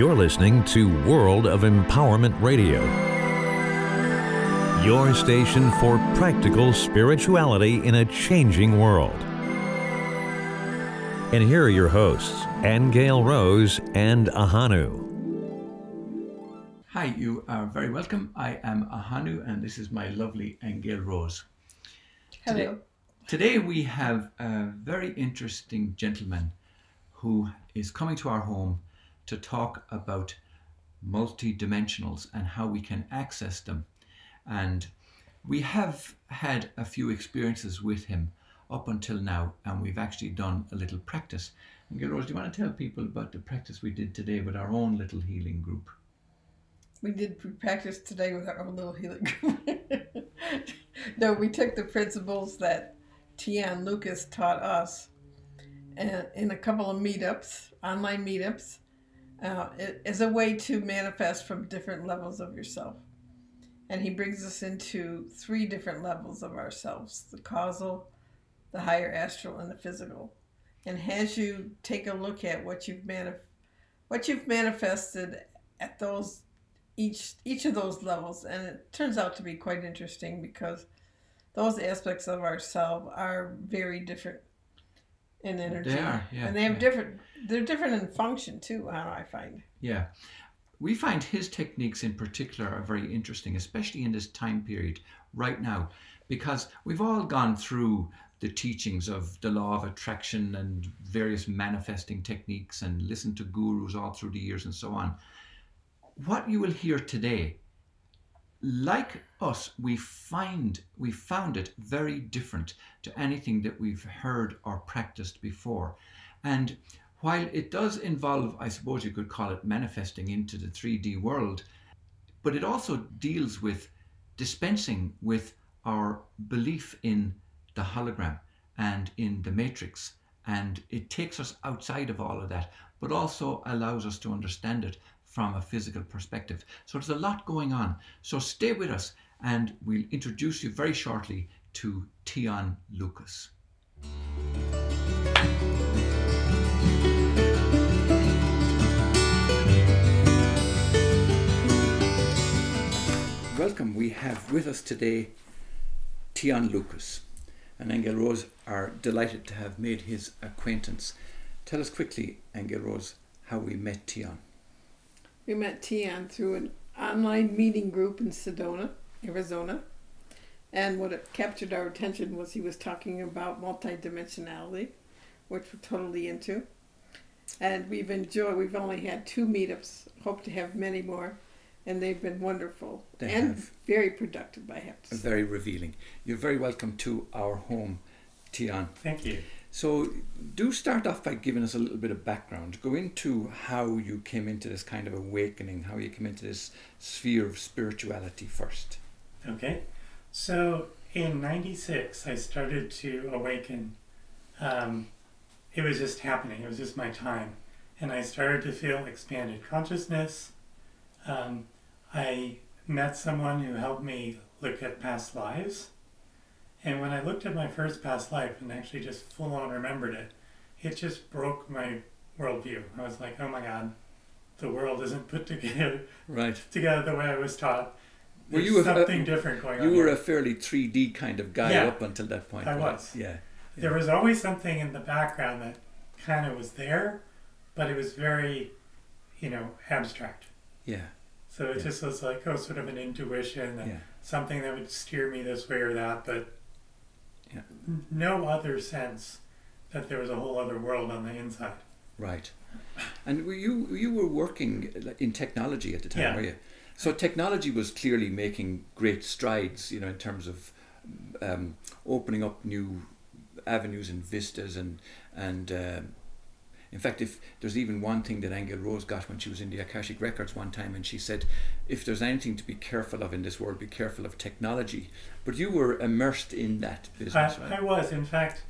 You're listening to World of Empowerment Radio, your station for practical spirituality in a changing world. And here are your hosts, Aengel Rose and Ahanu. Hi, you are very welcome. I am Ahanu, and this is my lovely Aengel Rose. Hello. Today, today we have a very interesting gentleman who is coming to our home to talk about multi-dimensionals and how we can access them. And we have had a few experiences with him up until now, and we've actually done a little practice. And Rose, do you want to tell people about the practice we did today with our own little healing group? We did practice today with our own little healing group. no, we took the principles that Teon Lucas taught us and in a couple of meetups, online meetups, uh, as a way to manifest from different levels of yourself. And he brings us into three different levels of ourselves the causal, the higher astral, and the physical. And has you take a look at what you've manif- what you've manifested at those each each of those levels, and it turns out to be quite interesting because those aspects of ourselves are very different in energy. They are, yeah. And they have yeah. different they're different in function too, how I find. Yeah. We find his techniques in particular are very interesting, especially in this time period right now, because we've all gone through the teachings of the law of attraction and various manifesting techniques and listened to gurus all through the years and so on. What you will hear today, like us, we find we found it very different to anything that we've heard or practiced before. And while it does involve, I suppose you could call it manifesting into the 3D world, but it also deals with dispensing with our belief in the hologram and in the matrix. And it takes us outside of all of that, but also allows us to understand it from a physical perspective. So there's a lot going on. So stay with us, and we'll introduce you very shortly to Teon Lucas. Welcome. We have with us today Teon Lucas. And Aengel Rose are delighted to have made his acquaintance. Tell us quickly, Aengel Rose, how we met Teon. We met Teon through an online meeting group in Sedona, Arizona. And what it captured our attention was he was talking about multidimensionality, which we're totally into. And we've enjoyed, we've only had two meetups, hope to have many more, and they've been wonderful They and have. very productive, I have to say. Very revealing. You're very welcome to our home, Teon. Thank you. So, do start off by giving us a little bit of background. Go into how you came into this kind of awakening, how you came into this sphere of spirituality first. Okay. So in 96, I started to awaken. Um, it was just happening, it was just my time. And I started to feel expanded consciousness. Um, I met someone who helped me look at past lives. And when I looked at my first past life and actually just full on remembered it, it just broke my worldview. I was like, oh my God, the world isn't put together, Right. together the way I was taught. Were There's you a- uh, something different going on. You were here. a fairly 3D kind of guy Yeah. up until that point. I right? was. Yeah. There was always something in the background that kind of was there, but it was very, you know, abstract. Yeah. So it Yeah. just was like, oh, sort of an intuition, Yeah. something that would steer me this way or that, but Yeah. no other sense that there was a whole other world on the inside. Right. And were you you were working in technology at the time, Yeah. were you? So technology was clearly making great strides, you know, in terms of um, opening up new avenues and vistas, and and um in fact, if there's even one thing that Aengel Rose got when she was in the Akashic Records one time, and she said, if there's anything to be careful of in this world, be careful of technology. But you were immersed in that business, I, right? I was, in fact,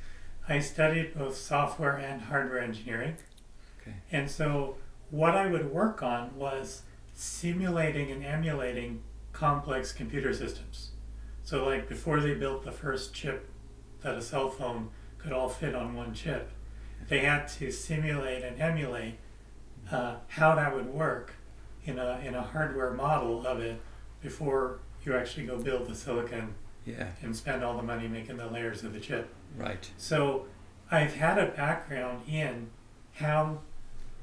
I studied both software and hardware engineering. Okay. And so what I would work on was simulating and emulating complex computer systems. So, like before they built the first chip that a cell phone could all fit on one chip, they had to simulate and emulate uh, how that would work in a in a hardware model of it before you actually go build the silicon Yeah. and spend all the money making the layers of the chip. Right. So I've had a background in how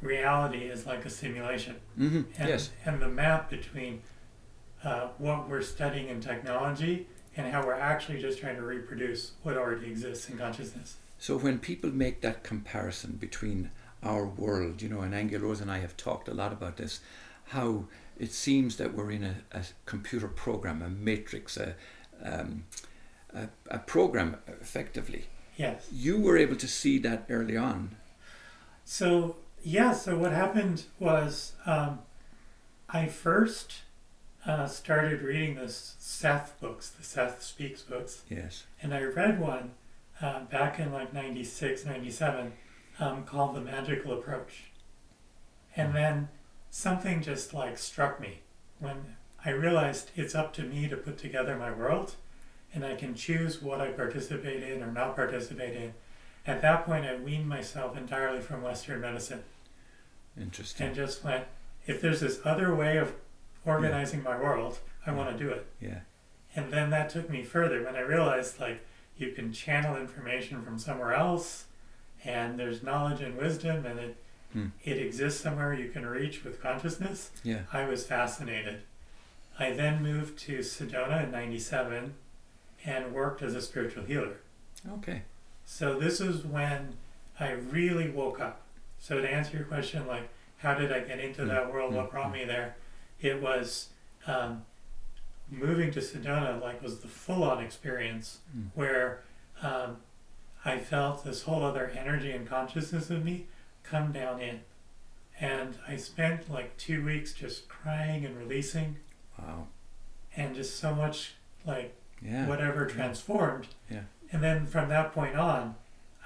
reality is like a simulation. hmm And, Yes. and the map between uh, what we're studying in technology and how we're actually just trying to reproduce what already exists in consciousness. So when people make that comparison between our world, you know, and Aengel Rose and I have talked a lot about this, how it seems that we're in a, a computer program, a matrix, a, um, a, a program effectively. Yes. You were able to see that early on. So, yeah, so what happened was um, I first uh, started reading the Seth books, the Seth Speaks books. Yes. And I read one uh, back in like 96, 97 um, called The Magical Approach. And then something just like struck me when I realized it's up to me to put together my world and I can choose what I participate in or not participate in. At that point, I weaned myself entirely from Western medicine Interesting. and just went, if there's this other way of organizing my world, I want to do it. Yeah. And then that took me further when I realized like you can channel information from somewhere else and there's knowledge and wisdom and it Hmm. it exists somewhere you can reach with consciousness. Yeah. I was fascinated. I then moved to Sedona in 97 and worked as a spiritual healer. Okay. So this is when I really woke up. So to answer your question, like how did I get into Mm, that world? mm, What brought me there? It was um, moving to Sedona. Like was the full-on experience Mm. where um, I felt this whole other energy and consciousness of me come down in, and I spent like two weeks just crying and releasing, Wow. and just so much like Yeah. whatever transformed. Yeah. And then from that point on,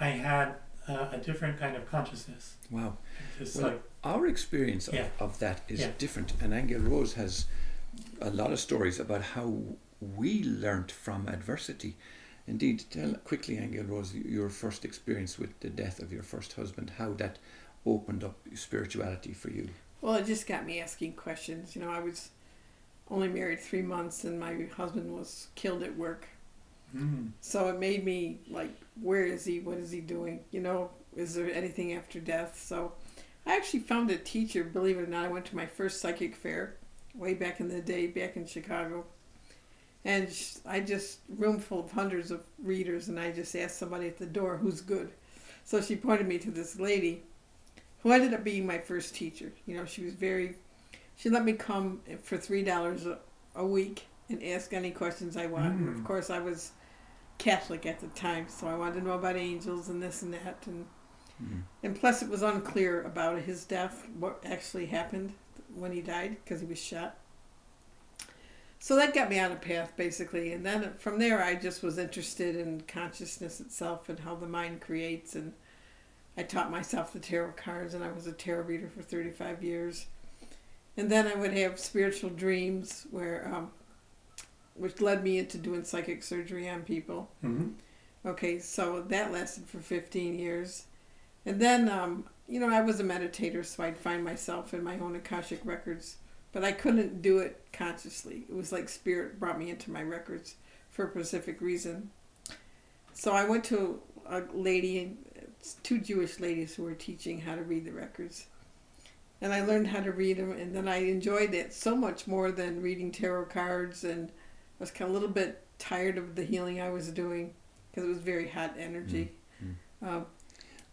I had uh, a different kind of consciousness. Wow. Just Well, like Our experience of, Yeah. of that is Yeah. different, and Aengel Rose has a lot of stories about how we learnt from adversity. Indeed, tell quickly, Aengel Rose, your first experience with the death of your first husband, how that opened up spirituality for you. Well, it just got me asking questions. You know, I was only married three months and my husband was killed at work. mm, So it made me like, where is he? What is he doing? You know, is there anything after death? So I actually found a teacher, believe it or not. I went to my first psychic fair way back in the day, back in Chicago. And I just, room full of hundreds of readers, and I just asked somebody at the door, who's good? So she pointed me to this lady who ended up being my first teacher. You know, she was very, she let me come for $3 a, a week and ask any questions I wanted. Mm. Of course, I was Catholic at the time, so I wanted to know about angels and this and that, and Mm. and plus it was unclear about his death, what actually happened when he died because he was shot. So that got me on a path basically, and then from there I just was interested in consciousness itself and how the mind creates, and I taught myself the tarot cards, and I was a tarot reader for thirty five years, and then I would have spiritual dreams where. Um, which led me into doing psychic surgery on people. mhm. Okay, so that lasted for 15 years. And then, um, you know, I was a meditator, so I'd find myself in my own Akashic records. But I couldn't do it consciously. It was like spirit brought me into my records for a specific reason. So I went to a lady, two Jewish ladies who were teaching how to read the records. And I learned how to read them, and then I enjoyed that so much more than reading tarot cards. And I was kind of a little bit tired of the healing I was doing because it was very hot energy. Mm,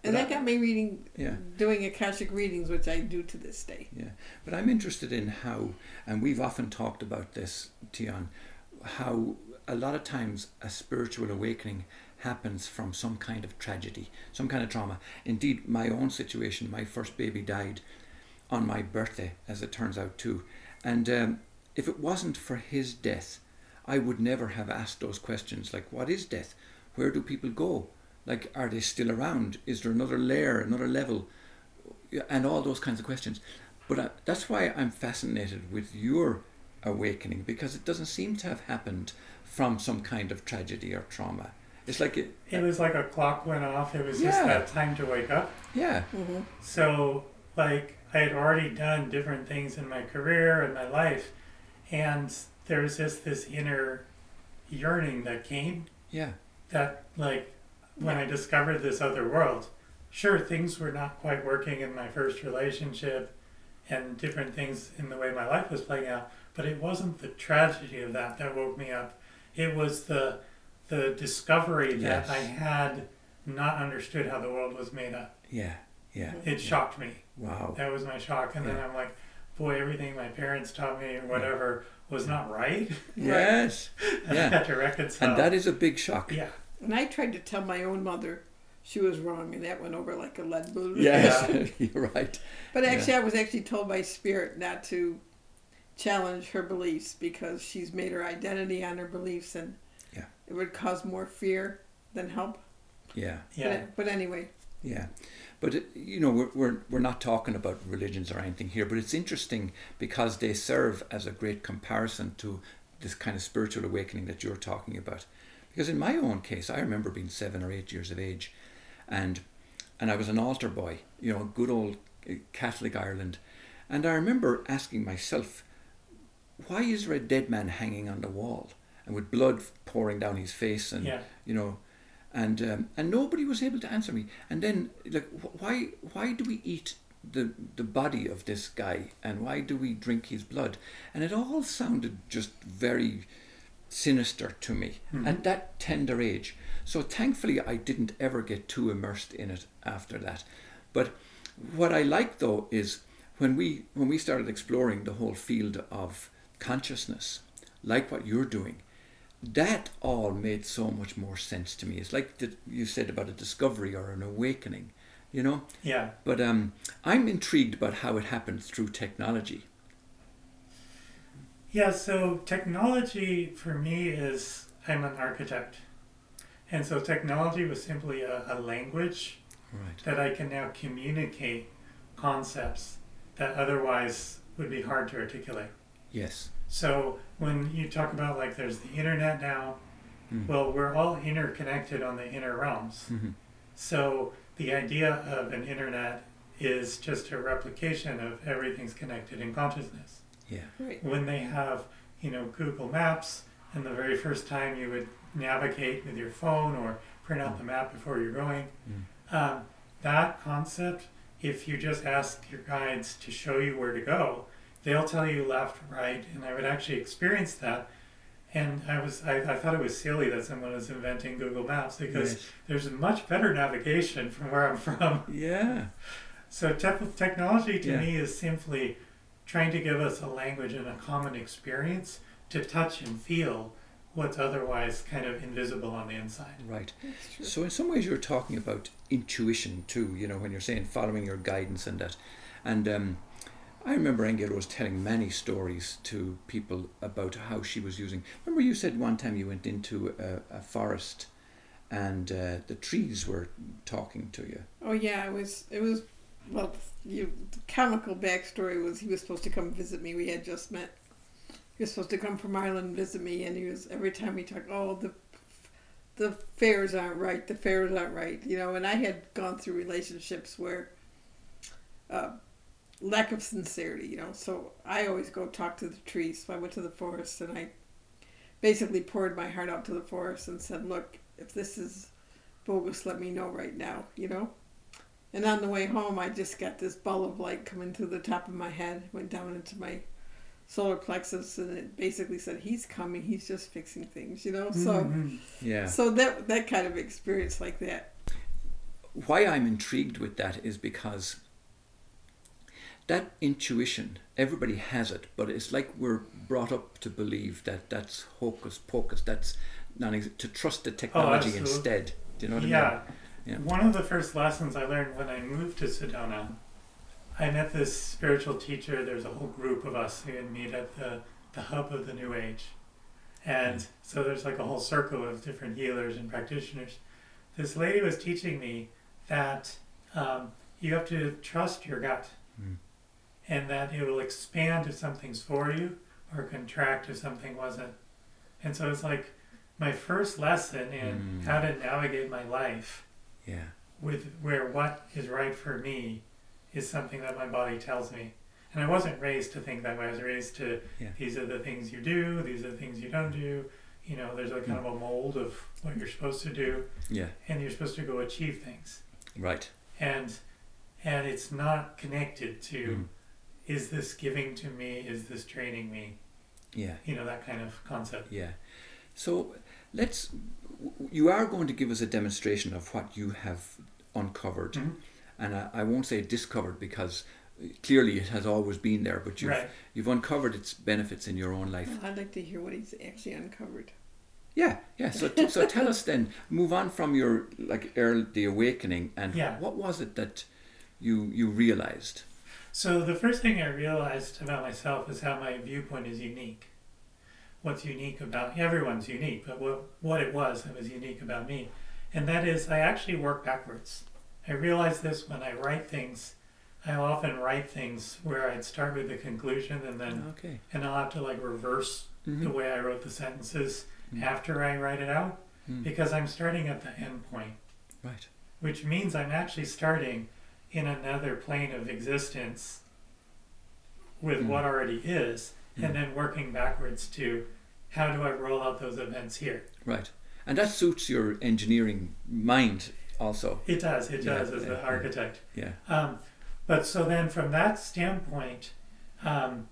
But and that I- got me reading, Yeah. doing Akashic readings, which I do to this day. Yeah, but I'm interested in how, and we've often talked about this, Teon, how a lot of times a spiritual awakening happens from some kind of tragedy, some kind of trauma. Indeed, my own situation, my first baby died on my birthday, as it turns out too. And um, if it wasn't for his death, I would never have asked those questions like, what is death? Where do people go? Like, are they still around? Is there another layer, another level? And all those kinds of questions. But uh, that's why I'm fascinated with your awakening because it doesn't seem to have happened from some kind of tragedy or trauma. It's like, it, It was like a clock went off. It was just that time to wake up. yeah, Mm-hmm. So, like, I had already done different things in my career and my life, and there was just this inner yearning that came Yeah. that like when I discovered this other world, sure things were not quite working in my first relationship and different things in the way my life was playing out, but it wasn't the tragedy of that that woke me up. It was the the discovery that Yes. I had not understood how the world was made up. Yeah. Yeah. Mm-hmm. It shocked me. Wow. That was my shock and then I'm like, boy, everything my parents taught me or whatever was not right. Yes. and I Yeah. had to reconcile. And that is a big shock. yeah. And I tried to tell my own mother she was wrong, and that went over like a lead balloon. Yes. You're right. But actually, I was actually told by Spirit not to challenge her beliefs because she's made her identity on her beliefs, and Yeah. it would cause more fear than help. Yeah. Yeah. But, but anyway, Yeah, but uh, you know we're, we're we're not talking about religions or anything here, but it's interesting because they serve as a great comparison to this kind of spiritual awakening that you're talking about. Because in my own case, I remember being seven or eight years of age, and and I was an altar boy, you know, good old Catholic Ireland, and I remember asking myself, why is there a dead man hanging on the wall and with blood pouring down his face and Yeah. you know and um, and nobody was able to answer me. And then like why why do we eat the the body of this guy and why do we drink his blood? And it all sounded just very sinister to me at that tender age. So thankfully I didn't ever get too immersed in it after that. But what I like though is when we when we started exploring the whole field of consciousness, like what you're doing, that all made so much more sense to me. It's like the, you said about a discovery or an awakening, you know. Yeah. But um, I'm intrigued about how it happened through technology. Yeah, so technology for me is I'm an architect. And so technology was simply a, a language Right. that I can now communicate concepts that otherwise would be hard to articulate. Yes. So when you talk about like there's the internet now, Mm. well, we're all interconnected on the inner realms. Mhm. So the idea of an internet is just a replication of everything's connected in consciousness. Yeah. right. when they have you know Google Maps and the very first time you would navigate with your phone or print out the map before you're going um, that concept if you just ask your guides to show you where to go they'll tell you left right and I would actually experience that and I was I, I thought it was silly that someone was inventing Google Maps because Yes. there's much better navigation from where I'm from Yeah. so te- technology to Yeah. me is simply trying to give us a language and a common experience to touch and feel what's otherwise kind of invisible on the inside. Right. So in some ways you're talking about intuition too, you know, when you're saying following your guidance and that. And um, I remember Aengel was telling many stories to people about how she was using. Remember you said one time you went into a, a forest and uh, the trees were talking to you. Oh yeah, it was. It was. Well, you. The comical backstory was he was supposed to come visit me. We had just met. He was supposed to come from Ireland and visit me, and he was every time we talked. Oh, the the fares aren't right. The fares aren't right. You know, and I had gone through relationships where. Uh, lack of sincerity, you know. So I always go talk to the trees. So I went to the forest and I basically poured my heart out to the forest and said, "Look, if this is bogus, let me know right now," you know. And on the way home, I just got this ball of light coming through the top of my head, went down into my solar plexus, and it basically said, "He's coming. He's just fixing things," you know. So, Mhm. Yeah. so that that kind of experience like that. why I'm intrigued with that is because that intuition, everybody has it, but it's like we're brought up to believe that that's hocus pocus, that's non to trust the technology absolutely. instead. Do you know what I mean? yeah. Yeah. One of the first lessons I learned when I moved to Sedona, I met this spiritual teacher. There's a whole group of us who meet at the, the hub of the New Age. And so there's like a whole circle of different healers and practitioners. This lady was teaching me that um, you have to trust your gut Mm. and that it will expand if something's for you or contract if something wasn't. And so it's like my first lesson in Mm. how to navigate my life Yeah. with where what is right for me is something that my body tells me. And I wasn't raised to think that way. I was raised to Yeah. these are the things you do, these are the things you don't do. You know, there's a kind of a mold of what you're supposed to do, Yeah. and you're supposed to go achieve things. Right. And and it's not connected to Mm. is this giving to me, is this training me? Yeah. You know, that kind of concept. Yeah. So let's. You are going to give us a demonstration of what you have uncovered, Mhm. and I, I won't say discovered because clearly it has always been there, but you've Right. you've uncovered its benefits in your own life. I'd like to hear what he's actually uncovered. Yeah, yeah. So so tell us then. Move on from your like early the awakening, and Yeah. what was it that you you realized? So the first thing I realized about myself is how my viewpoint is unique. What's unique about everyone's unique, but what what it was that was unique about me, and that is I actually work backwards. I realize this when I write things. I often write things where I'd start with the conclusion and then Okay. and I'll have to like reverse Mhm. the way I wrote the sentences Mm. after I write it out Mm. because I'm starting at the end point Right. which means I'm actually starting in another plane of existence with Mm. what already is. And then working backwards to how do I roll out those events here? Right. And that suits your engineering mind also. It does, it Yeah, does as yeah. architect. Yeah. Um, but so then from that standpoint, um,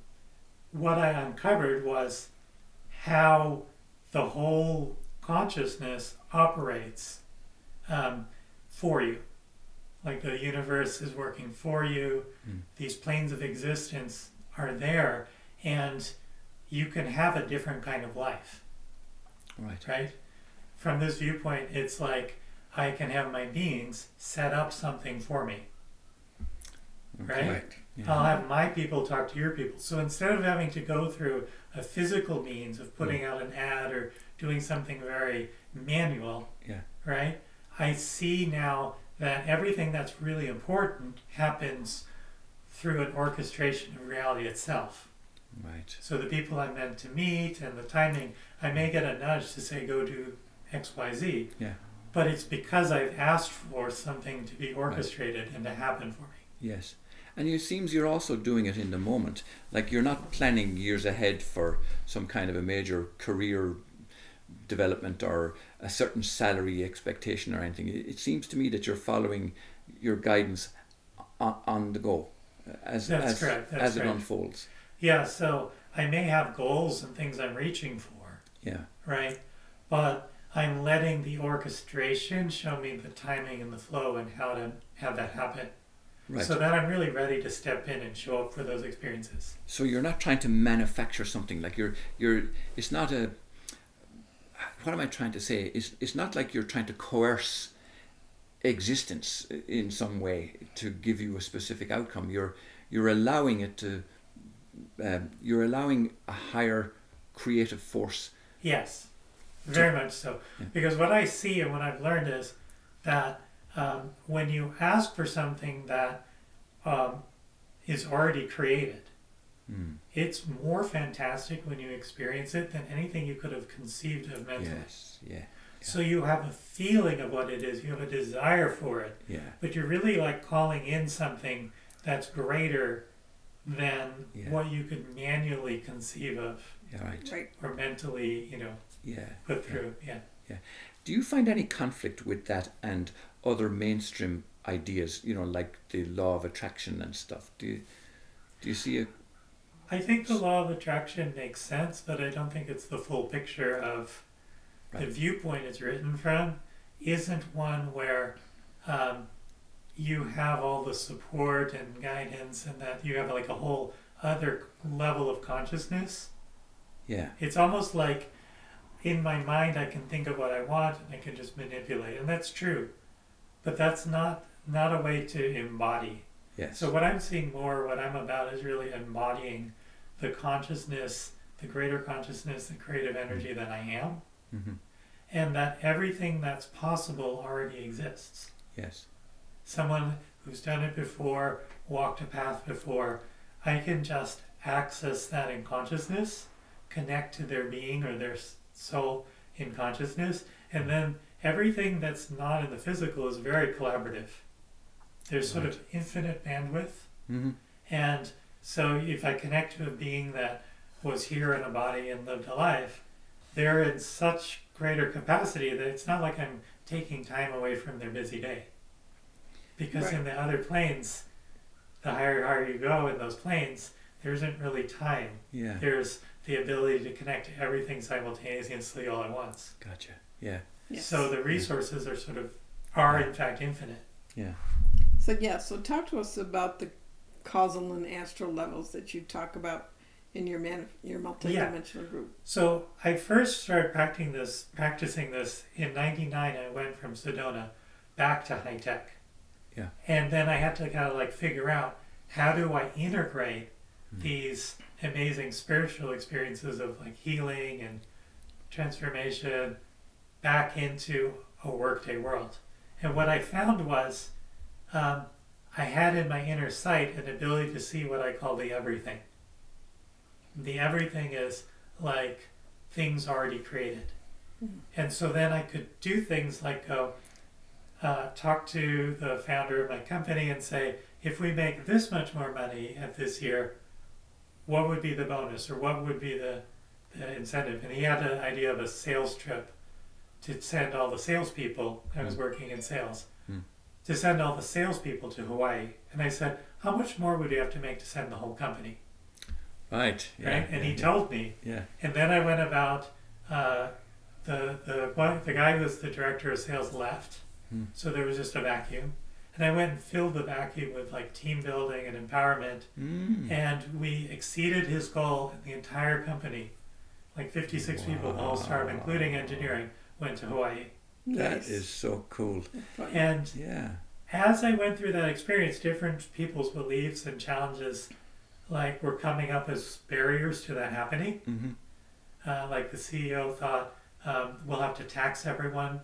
what I uncovered was how the whole consciousness operates um, for you. Like the universe is working for you, Mm. these planes of existence are there, and you can have a different kind of life, Right. right? From this viewpoint, it's like I can have my beings set up something for me. Okay. Right. I'll have my people talk to your people. So instead of having to go through a physical means of putting out an ad or doing something very manual, Yeah. right? I see now that everything that's really important happens through an orchestration of reality itself. Right. So the people I'm meant to meet and the timing, I may get a nudge to say go do X, Y, Z, Yeah. but it's because I've asked for something to be orchestrated and to happen for me. Yes. And it seems you're also doing it in the moment. Like you're not planning years ahead for some kind of a major career development or a certain salary expectation or anything. It seems to me that you're following your guidance on, on the go uh, as, That's as, as it unfolds. Yeah, so I may have goals and things I'm reaching for, Yeah. right? But I'm letting the orchestration show me the timing and the flow and how to have that happen. Right. So that I'm really ready to step in and show up for those experiences. So you're not trying to manufacture something like you're you're it's not a what am I trying to say? It's it's not like you're trying to coerce existence in some way to give you a specific outcome. You're you're allowing it to um, you're allowing a higher creative force. Yes, very much so. Yeah. Because what I see and what I've learned is that um, when you ask for something that um, is already created, Mm. it's more fantastic when you experience it than anything you could have conceived of mentally. Yes, yeah, So you have a feeling of what it is, you have a desire for it, yeah, but you're really like calling in something that's greater than Yeah. what you could manually conceive of yeah, right, Right. or mentally, you know, yeah. put through. Yeah. yeah. Do you find any conflict with that and other mainstream ideas? You know, like the law of attraction and stuff. Do you do you see a I think the law of attraction makes sense, but I don't think it's the full picture of the viewpoint it's written from. Isn't one where um, you have all the support and guidance, and that you have like a whole other level of consciousness. yeah, It's almost like in my mind I can think of what I want and I can just manipulate, and that's true, but that's not not a way to embody. yes, So what I'm seeing more, what I'm about, is really embodying the consciousness, the greater consciousness, the creative energy that I am, hmm and that everything that's possible already exists. yes, Someone who's done it before, walked a path before, I can just access that in consciousness, connect to their being or their soul in consciousness, and then everything that's not in the physical is very collaborative. There's sort of infinite bandwidth. hmm And so if I connect to a being that was here in a body and lived a life, they're in such greater capacity that it's not like I'm taking time away from their busy day. Because Right. in the other planes, the higher higher you go in those planes, there isn't really time. Yeah. There's the ability to connect to everything simultaneously all at once. Gotcha. Yeah. Yes. So the resources are sort of are in fact infinite. Yeah. So yeah, so talk to us about the causal and astral levels that you talk about in your man your multidimensional group. So I first started practicing this practicing this in '99. I went from Sedona back to high tech. Yeah. And then I had to kind of like figure out how do I integrate Hmm. these amazing spiritual experiences of like healing and transformation back into a workday world. And what I found was um, I had in my inner sight an ability to see what I call the everything. The everything is like things already created. And so then I could do things like go uh, talk to the founder of my company and say, if we make this much more money at this year, what would be the bonus or what would be the, the incentive? And he had an idea of a sales trip to send all the salespeople. I was Mm. working in sales Mm. to send all the salespeople to Hawaii. And I said, how much more would you have to make to send the whole company? Right. Yeah. Right? And he yeah, told me, Yeah. and then I went about uh, the the the guy who was the director of sales left, Hmm. so there was just a vacuum, and I went and filled the vacuum with like team building and empowerment, Mm. and we exceeded his goal. in The entire company, like 56 people, all whole startup, including engineering, went to Hawaii. That Nice. is so cool. And Yeah. as I went through that experience, different people's beliefs and challenges, like were coming up as barriers to that happening. hmm Uh, like the CEO thought, um, we'll have to tax everyone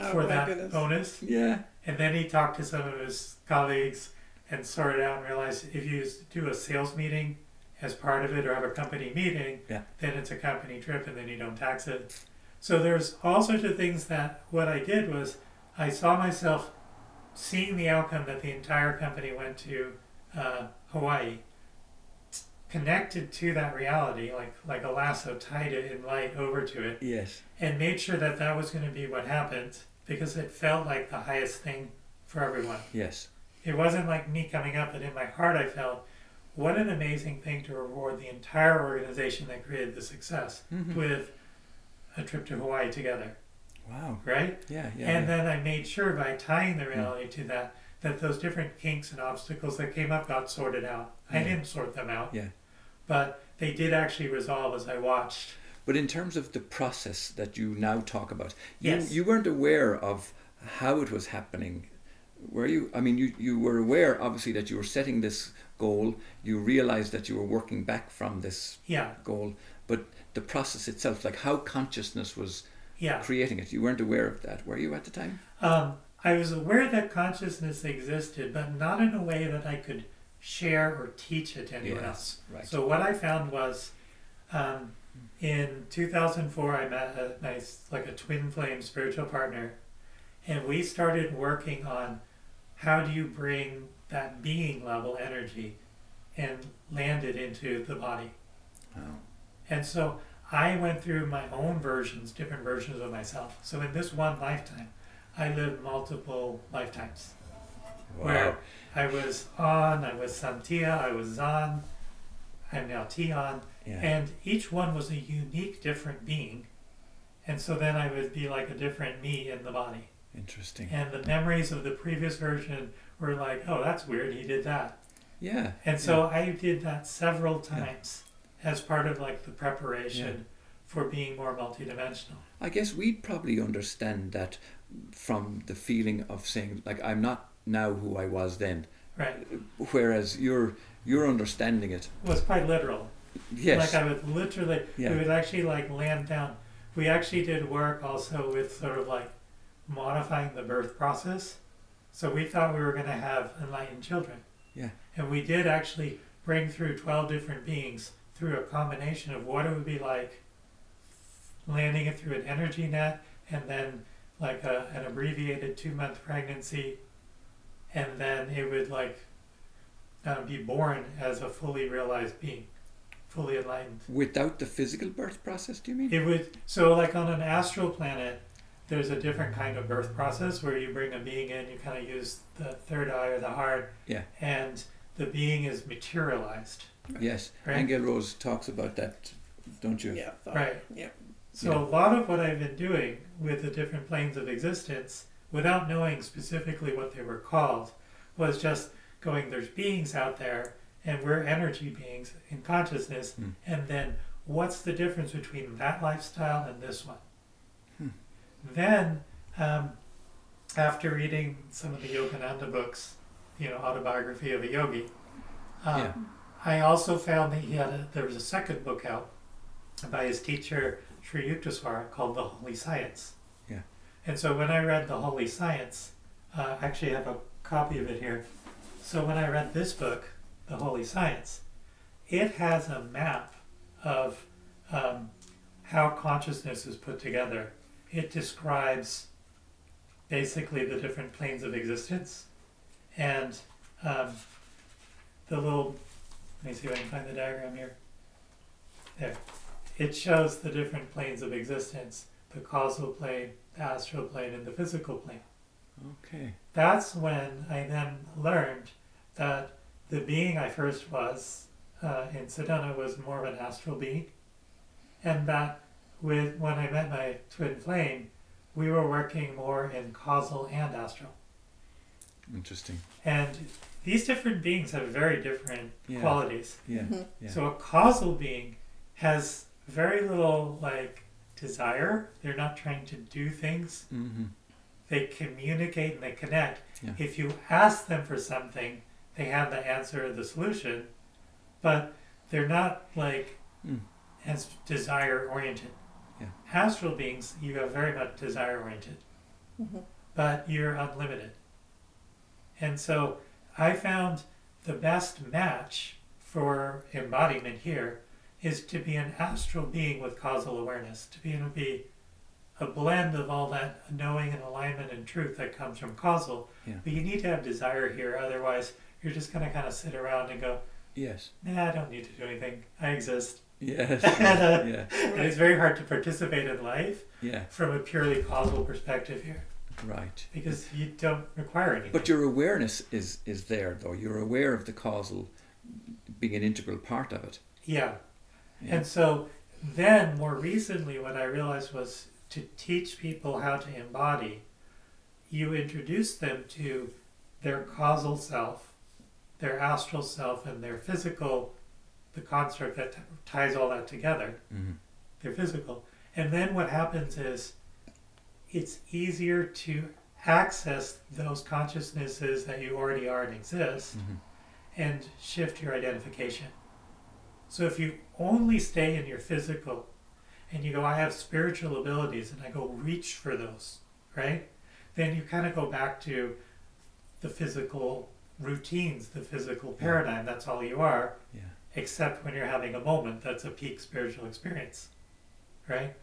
oh for that goodness. bonus. Yeah. And then he talked to some of his colleagues and sorted out and realized if you do a sales meeting as part of it or have a company meeting, Yeah. then it's a company trip and then you don't tax it. So there's all sorts of things that what I did was I saw myself seeing the outcome that the entire company went to uh, Hawaii, connected to that reality, like like a lasso, tied it in light over to it, Yes. and made sure that that was going to be what happened because it felt like the highest thing for everyone. Yes. It wasn't like me coming up, but in my heart, I felt what an amazing thing to reward the entire organization that created the success Mhm. with a trip to Hawaii together, Wow. right? Yeah. Yeah. and yeah. then I made sure by tying the reality to that, that those different kinks and obstacles that came up got sorted out. I didn't sort them out, Yeah. But they did actually resolve as I watched. But in terms of the process that you now talk about, you, Yes. you weren't aware of how it was happening. Were you? I mean, you, you were aware, obviously, that you were setting this goal. You realized that you were working back from this Yeah, goal. But the process itself, like how consciousness was yeah. creating it, you weren't aware of that, were you at the time? Um, I was aware that consciousness existed, but not in a way that I could share or teach it to anyone else. right. So what I found was, um, in 2004, I met a nice, like a twin flame spiritual partner, and we started working on how do you bring that being level energy and land it into the body. Oh. And so I went through my own versions, different versions of myself. So in this one lifetime, I lived multiple lifetimes where I was on, I was Santia, I was Zan, I'm now Teon, Yeah. and each one was a unique, different being. And so then I would be like a different me in the body. Interesting. And the memories of the previous version were like, oh, that's weird, he did that. Yeah. And so I did that several times as part of like the preparation for being more multidimensional. I guess we'd probably understand that from the feeling of saying, like, I'm not now who I was then. Right. Whereas you're you're understanding it. It was quite literal. Yes. Like I would literally, Yeah. we would actually like land down. We actually did work also with sort of like modifying the birth process. So we thought we were going to have enlightened children. Yeah. And we did actually bring through 12 different beings through a combination of what it would be like landing it through an energy net and then like a, an abbreviated two month pregnancy and then it would like uh, be born as a fully realized being, fully enlightened. Without the physical birth process, do you mean? It would so like on an astral planet, there's a different kind of birth process where you bring a being in, you kind of use the third eye or the heart, Yeah. and the being is materialized. Yes. Right. Aengel Rose talks about that, don't you? Yeah. thought- Right. Yeah. So a lot of what I've been doing with the different planes of existence, without knowing specifically what they were called, was just going, there's beings out there, and we're energy beings in consciousness, Hmm. and then what's the difference between that lifestyle and this one? Hmm. Then, um, after reading some of the Yogananda books, you know, autobiography of a yogi, um, Yeah. I also found that he had a, there was a second book out by his teacher Sri Yukteswar called The Holy Science. Yeah. And so when I read The Holy Science, uh, I actually have a copy of it here. So when I read this book, The Holy Science, it has a map of um, how consciousness is put together. It describes basically the different planes of existence and um, the little let me see if I can find the diagram here. There. It shows the different planes of existence the causal plane, the astral plane, and the physical plane. Okay. That's when I then learned that the being I first was uh, in Sedona was more of an astral being, and that with when I met my twin flame, we were working more in causal and astral. Interesting. And these different beings have very different Yeah. qualities. Yeah. Mhm. Yeah. So a causal being has very little like desire. They're not trying to do things. Mm-hmm. They communicate and they connect. Yeah. If you ask them for something, they have the answer or the solution, but they're not like Mm. as desire oriented. Yeah. Astral beings, you are very much desire oriented, Mhm. but you're unlimited. And so I found the best match for embodiment here is to be an astral being with causal awareness, to be able to be a blend of all that knowing and alignment and truth that comes from causal. Yeah. But you need to have desire here, otherwise you're just going to kind of sit around and go, Yes. nah, I don't need to do anything. I exist. Yes. And, uh, yeah. And it's very hard to participate in life Yeah. from a purely causal perspective here Right. because you don't require anything. But your awareness is is there though. You're aware of the causal being an integral part of it. yeah. Yeah. And so then more recently what I realized was to teach people how to embody, you introduce them to their causal self, their astral self, and their physical, the construct that t- ties all that together, Mm-hmm. their physical. And then what happens is it's easier to access those consciousnesses that you already are and exist Mm-hmm. and shift your identification. So if you only stay in your physical and you go, I have spiritual abilities and I go reach for those, right? Then you kind of go back to the physical routines, the physical paradigm. That's all you are, Yeah. except when you're having a moment that's a peak spiritual experience, right?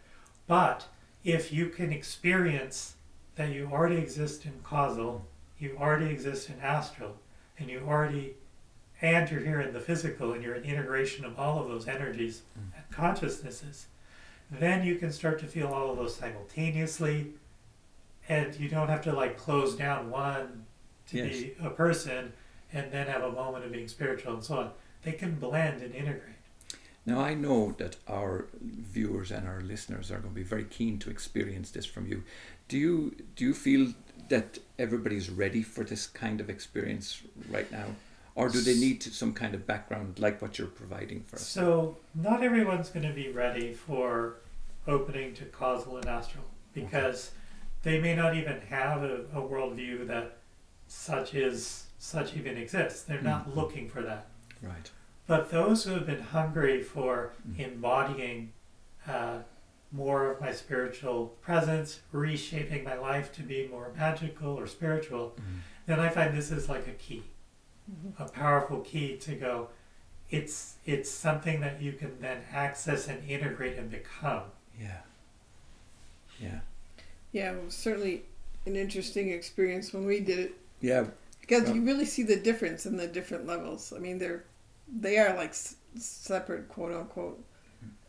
But if you can experience that you already exist in causal, you already exist in astral, and you already and you're here in the physical and you're an integration of all of those energies mm. and consciousnesses, then you can start to feel all of those simultaneously and you don't have to like close down one to Yes. be a person and then have a moment of being spiritual and so on. They can blend and integrate. Now I know that our viewers and our listeners are going to be very keen to experience this from you. Do you do you feel that everybody's ready for this kind of experience right now, or do they need to- some kind of background like what you're providing for us? So not everyone's going to be ready for opening to causal and astral because they may not even have a, a worldview that such is such even exists. They're not Mhm. looking for that. Right. But those who have been hungry for Mm. embodying uh, more of my spiritual presence, reshaping my life to be more magical or spiritual, Mhm. then I find this is like a key, A powerful key to go. It's it's something that you can then access and integrate and become. Yeah. Yeah. Yeah, it was certainly an interesting experience when we did it. Yeah. because Well- you really see the difference in the different levels. I mean, they're they are like s- separate quote unquote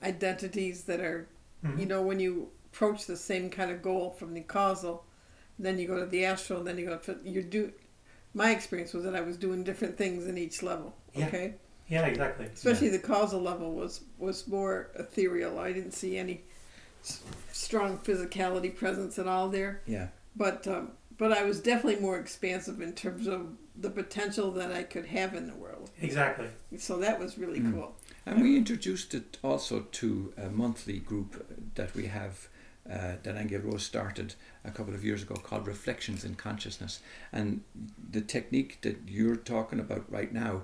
identities that are Mhm. you know when you approach the same kind of goal from the causal, then you go to the astral, then you go to you do. My experience was that I was doing different things in each level. Yeah. Okay, Yeah, exactly. especially the causal level was was more ethereal. I didn't see any s- strong physicality presence at all there Yeah. but um, but I was definitely more expansive in terms of the potential that I could have in the world. Exactly. So that was really Mm. cool. And we introduced it also to a monthly group that we have uh, that Aengel Rose started a couple of years ago called Reflections in Consciousness. And the technique that you're talking about right now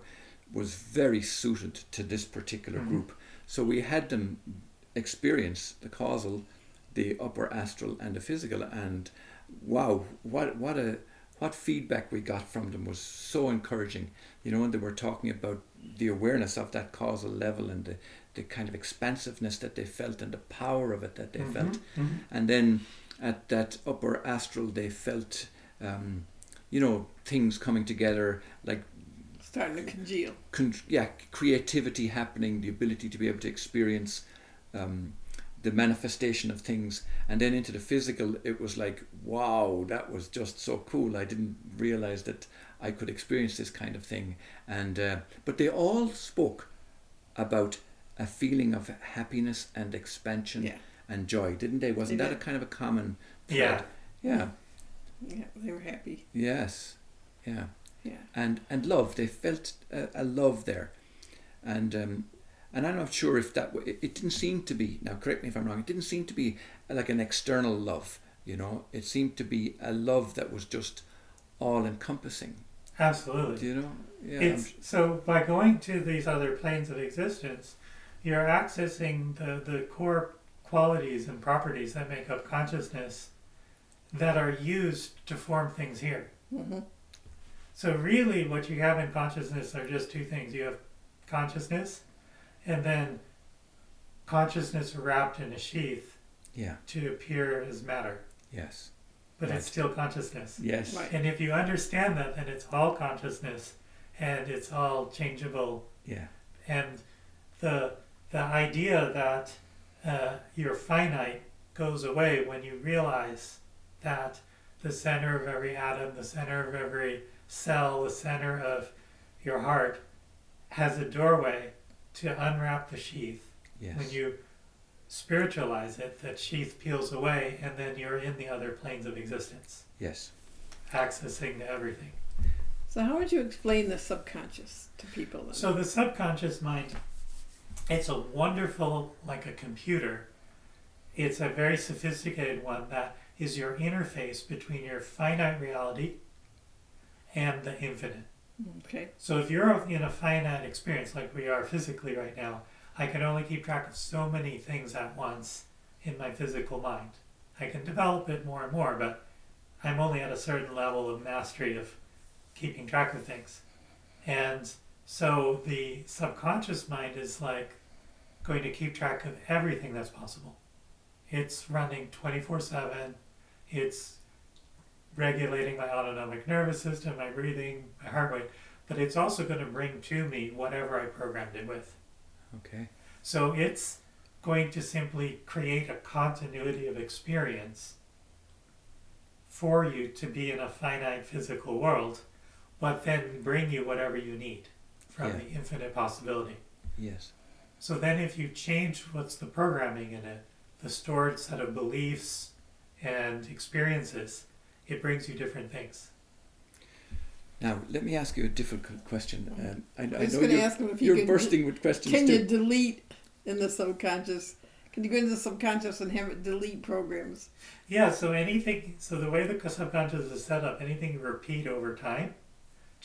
was very suited to this particular Mhm. group. So we had them experience the causal, the upper astral, and the physical. And wow, what what a what feedback we got from them was so encouraging. You know, and they were talking about the awareness of that causal level and the, the kind of expansiveness that they felt and the power of it that they felt. Mhm, mhm. And then at that upper astral, they felt, um, you know, things coming together like Starting to congeal. con- yeah, creativity happening, the ability to be able to experience um, the manifestation of things, and then into the physical, it was like, wow, that was just so cool. I didn't realize that I could experience this kind of thing, and uh, but they all spoke about a feeling of happiness and expansion Yeah. and joy, didn't they? Wasn't They that a kind of a common Yeah. thread? Yeah. Yeah, they were happy. Yes. Yeah Yeah. and and love. They felt a, a love there, and um, and I'm not sure if that it, it didn't seem to be. Now, correct me if I'm wrong. It didn't seem to be like an external love. You know, it seemed to be a love that was just all encompassing. Absolutely. Do you know? Yeah. It's so by going to these other planes of existence, you're accessing the, the core qualities and properties that make up consciousness that are used to form things here. hmm So really what you have in consciousness are just two things. You have consciousness and then consciousness wrapped in a sheath yeah. to appear as matter. Yes. But Right. it's still consciousness. Yes. Right. And if you understand that, then it's all consciousness and it's all changeable Yeah. and the the idea that uh, you're finite goes away when you realize that the center of every atom, the center of every cell, the center of your heart has a doorway to unwrap the sheath. Yes. When you spiritualize it, that sheath peels away, and then you're in the other planes of existence, yes. accessing to everything. So how would you explain the subconscious to people? Then? So the subconscious mind, it's a wonderful, like a computer. It's a very sophisticated one that is your interface between your finite reality and the infinite. okay. So if you're in a finite experience like we are physically right now, I can only keep track of so many things at once in my physical mind. I can develop it more and more, but I'm only at a certain level of mastery of keeping track of things. And so the subconscious mind is like going to keep track of everything that's possible. It's running 24 7. It's regulating my autonomic nervous system, my breathing, my heart rate, but it's also going to bring to me whatever I programmed it with. Okay. So it's going to simply create a continuity of experience for you to be in a finite physical world, but then bring you whatever you need from Yeah. the infinite possibility. Yes. So then, if you change what's the programming in it, the stored set of beliefs and experiences, it brings you different things. Now let me ask you a difficult question. Um, I, I I was going to you're, ask him if you you're can. bursting with questions Can too. you delete in the subconscious? Can you go into the subconscious and have it delete programs? Yeah, so anything, so the way the subconscious is set up, anything you repeat over time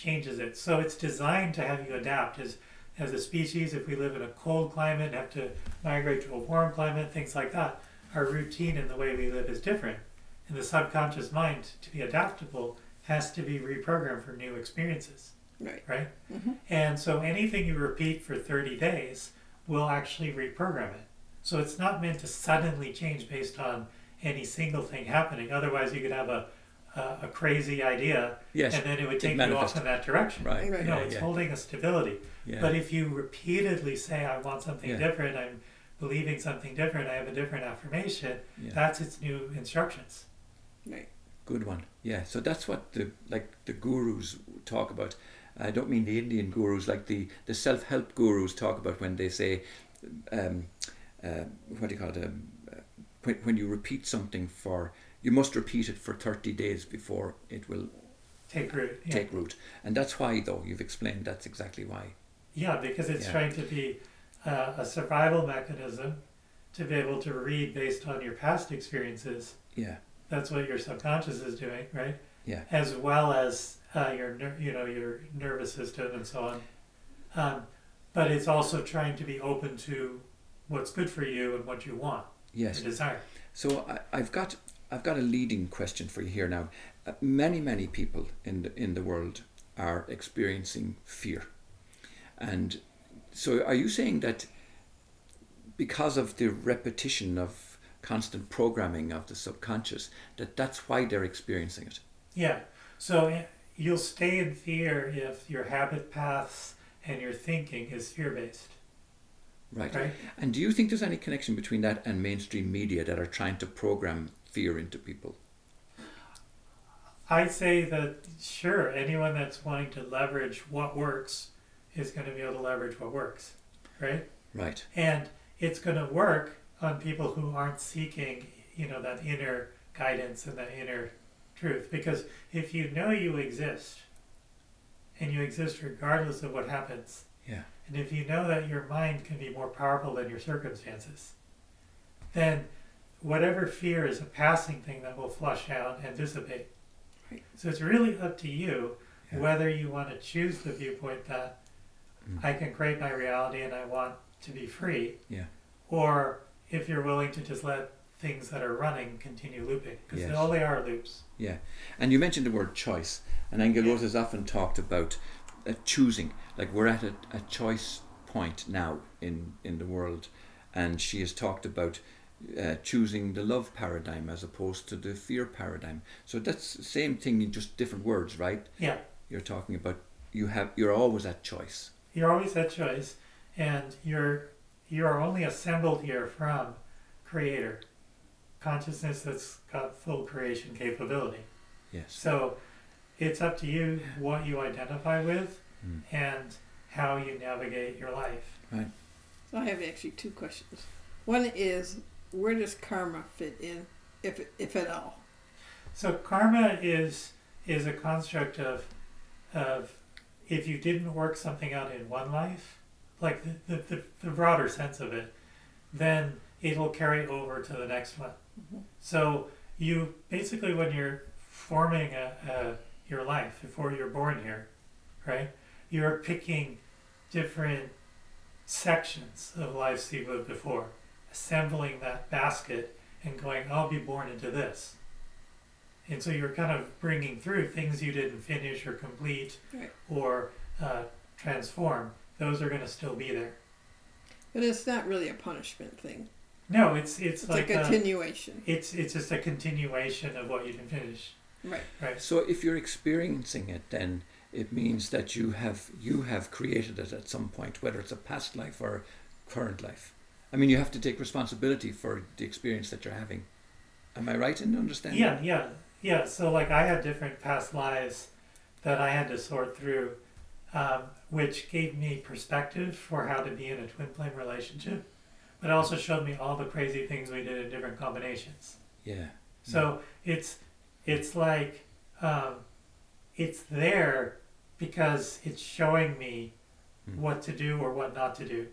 changes it. So it's designed to have you adapt. As, as a species, if we live in a cold climate and have to migrate to a warm climate, things like that, our routine and the way we live is different. And the subconscious mind, to be adaptable, has to be reprogrammed for new experiences, Right. right? Mhm. And so anything you repeat for 30 days will actually reprogram it. So it's not meant to suddenly change based on any single thing happening. Otherwise, you could have a, uh, a crazy idea, Yes. and then it would it take you off in that direction. Right. Right. No, Yeah, it's yeah. holding a stability. yeah. But if you repeatedly say, I want something Yeah. different, I'm believing something different, I have a different affirmation, Yeah. that's its new instructions. Right. Good one. Yeah. So that's what the like the gurus talk about. I don't mean the Indian gurus, like the the self help gurus talk about when they say, um, uh, what do you call it? Um, uh, when when you repeat something for you must repeat it for thirty days before it will Take root. Yeah. take root. And that's why, though you've explained that's exactly why. Yeah, because it's Yeah. trying to be uh, a survival mechanism to be able to read based on your past experiences. Yeah. That's what your subconscious is doing, right? Yeah. As well as uh, your, ner- you know, your nervous system and so on. Um, but it's also trying to be open to what's good for you and what you want, Yes. desire. So I, I've got I've got a leading question for you here now. Uh, many many people in the in the world are experiencing fear, and so are you saying that because of the repetition of constant programming of the subconscious that that's why they're experiencing it? Yeah. So you'll stay in fear if your habit paths and your thinking is fear based, Right. right? And do you think there's any connection between that and mainstream media that are trying to program fear into people? I say that sure, anyone that's wanting to leverage what works is going to be able to leverage what works, right? Right. And it's going to work on people who aren't seeking, you know, that inner guidance and that inner truth. Because if you know you exist, and you exist regardless of what happens, Yeah. and if you know that your mind can be more powerful than your circumstances, then whatever fear is a passing thing that will flush out and dissipate. Right. So it's really up to you Yeah. whether you want to choose the viewpoint that Mm. I can create my reality and I want to be free, Yeah. or if you're willing to just let things that are running continue looping, because Yes. all they are loops. Yeah, and you mentioned the word choice, and Aengel Rose has often talked about uh, choosing. Like we're at a, a choice point now in in the world, and she has talked about uh, choosing the love paradigm as opposed to the fear paradigm. So that's the same thing in just different words, right? Yeah, You're talking about you have you're always at choice. you're always at choice, and you're you're only assembled here from creator consciousness that's got full creation capability. Yes. So it's up to you what you identify with Mm. and how you navigate your life. Right. So I have actually two questions. One is where does karma fit in, if if at all? So karma is is a construct of of if you didn't work something out in one life, like the, the, the, the broader sense of it, then it'll carry over to the next one. Mhm. So you basically when you're forming a, a your life before you're born here, right? You're picking different sections of lives you've lived before, assembling that basket and going, I'll be born into this. And so you're kind of bringing through things you didn't finish or complete Right. or uh, transform. Those are going to still be there. But it's not really a punishment thing. No, it's it's, It's like a a- continuation. it's it's just a continuation of what you didn't finish. Right. Right. So if you're experiencing it, then it means that you have you have created it at some point, whether it's a past life or current life. I mean, you have to take responsibility for the experience that you're having. Am I right in understanding? Yeah, yeah, yeah. So like I had different past lives that I had to sort through, um, which gave me perspective for how to be in a twin flame relationship, but also showed me all the crazy things we did in different combinations. Yeah. So it's it's like um, it's there because it's showing me Mm. what to do or what not to do.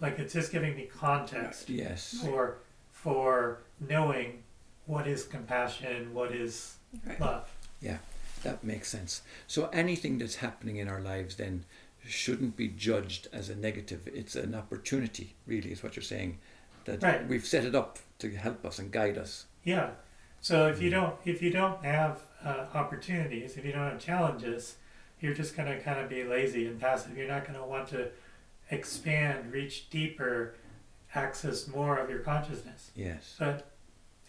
Like it's just giving me context Yes. for for knowing what is compassion, what is Right. love. That makes sense. So anything that's happening in our lives then shouldn't be judged as a negative. It's an opportunity, really, is what you're saying. That Right. we've set it up to help us and guide us. Yeah. So if you don't if you don't have uh, opportunities, if you don't have challenges, you're just gonna kind of be lazy and passive. You're not gonna want to expand, reach deeper, access more of your consciousness. Yes. But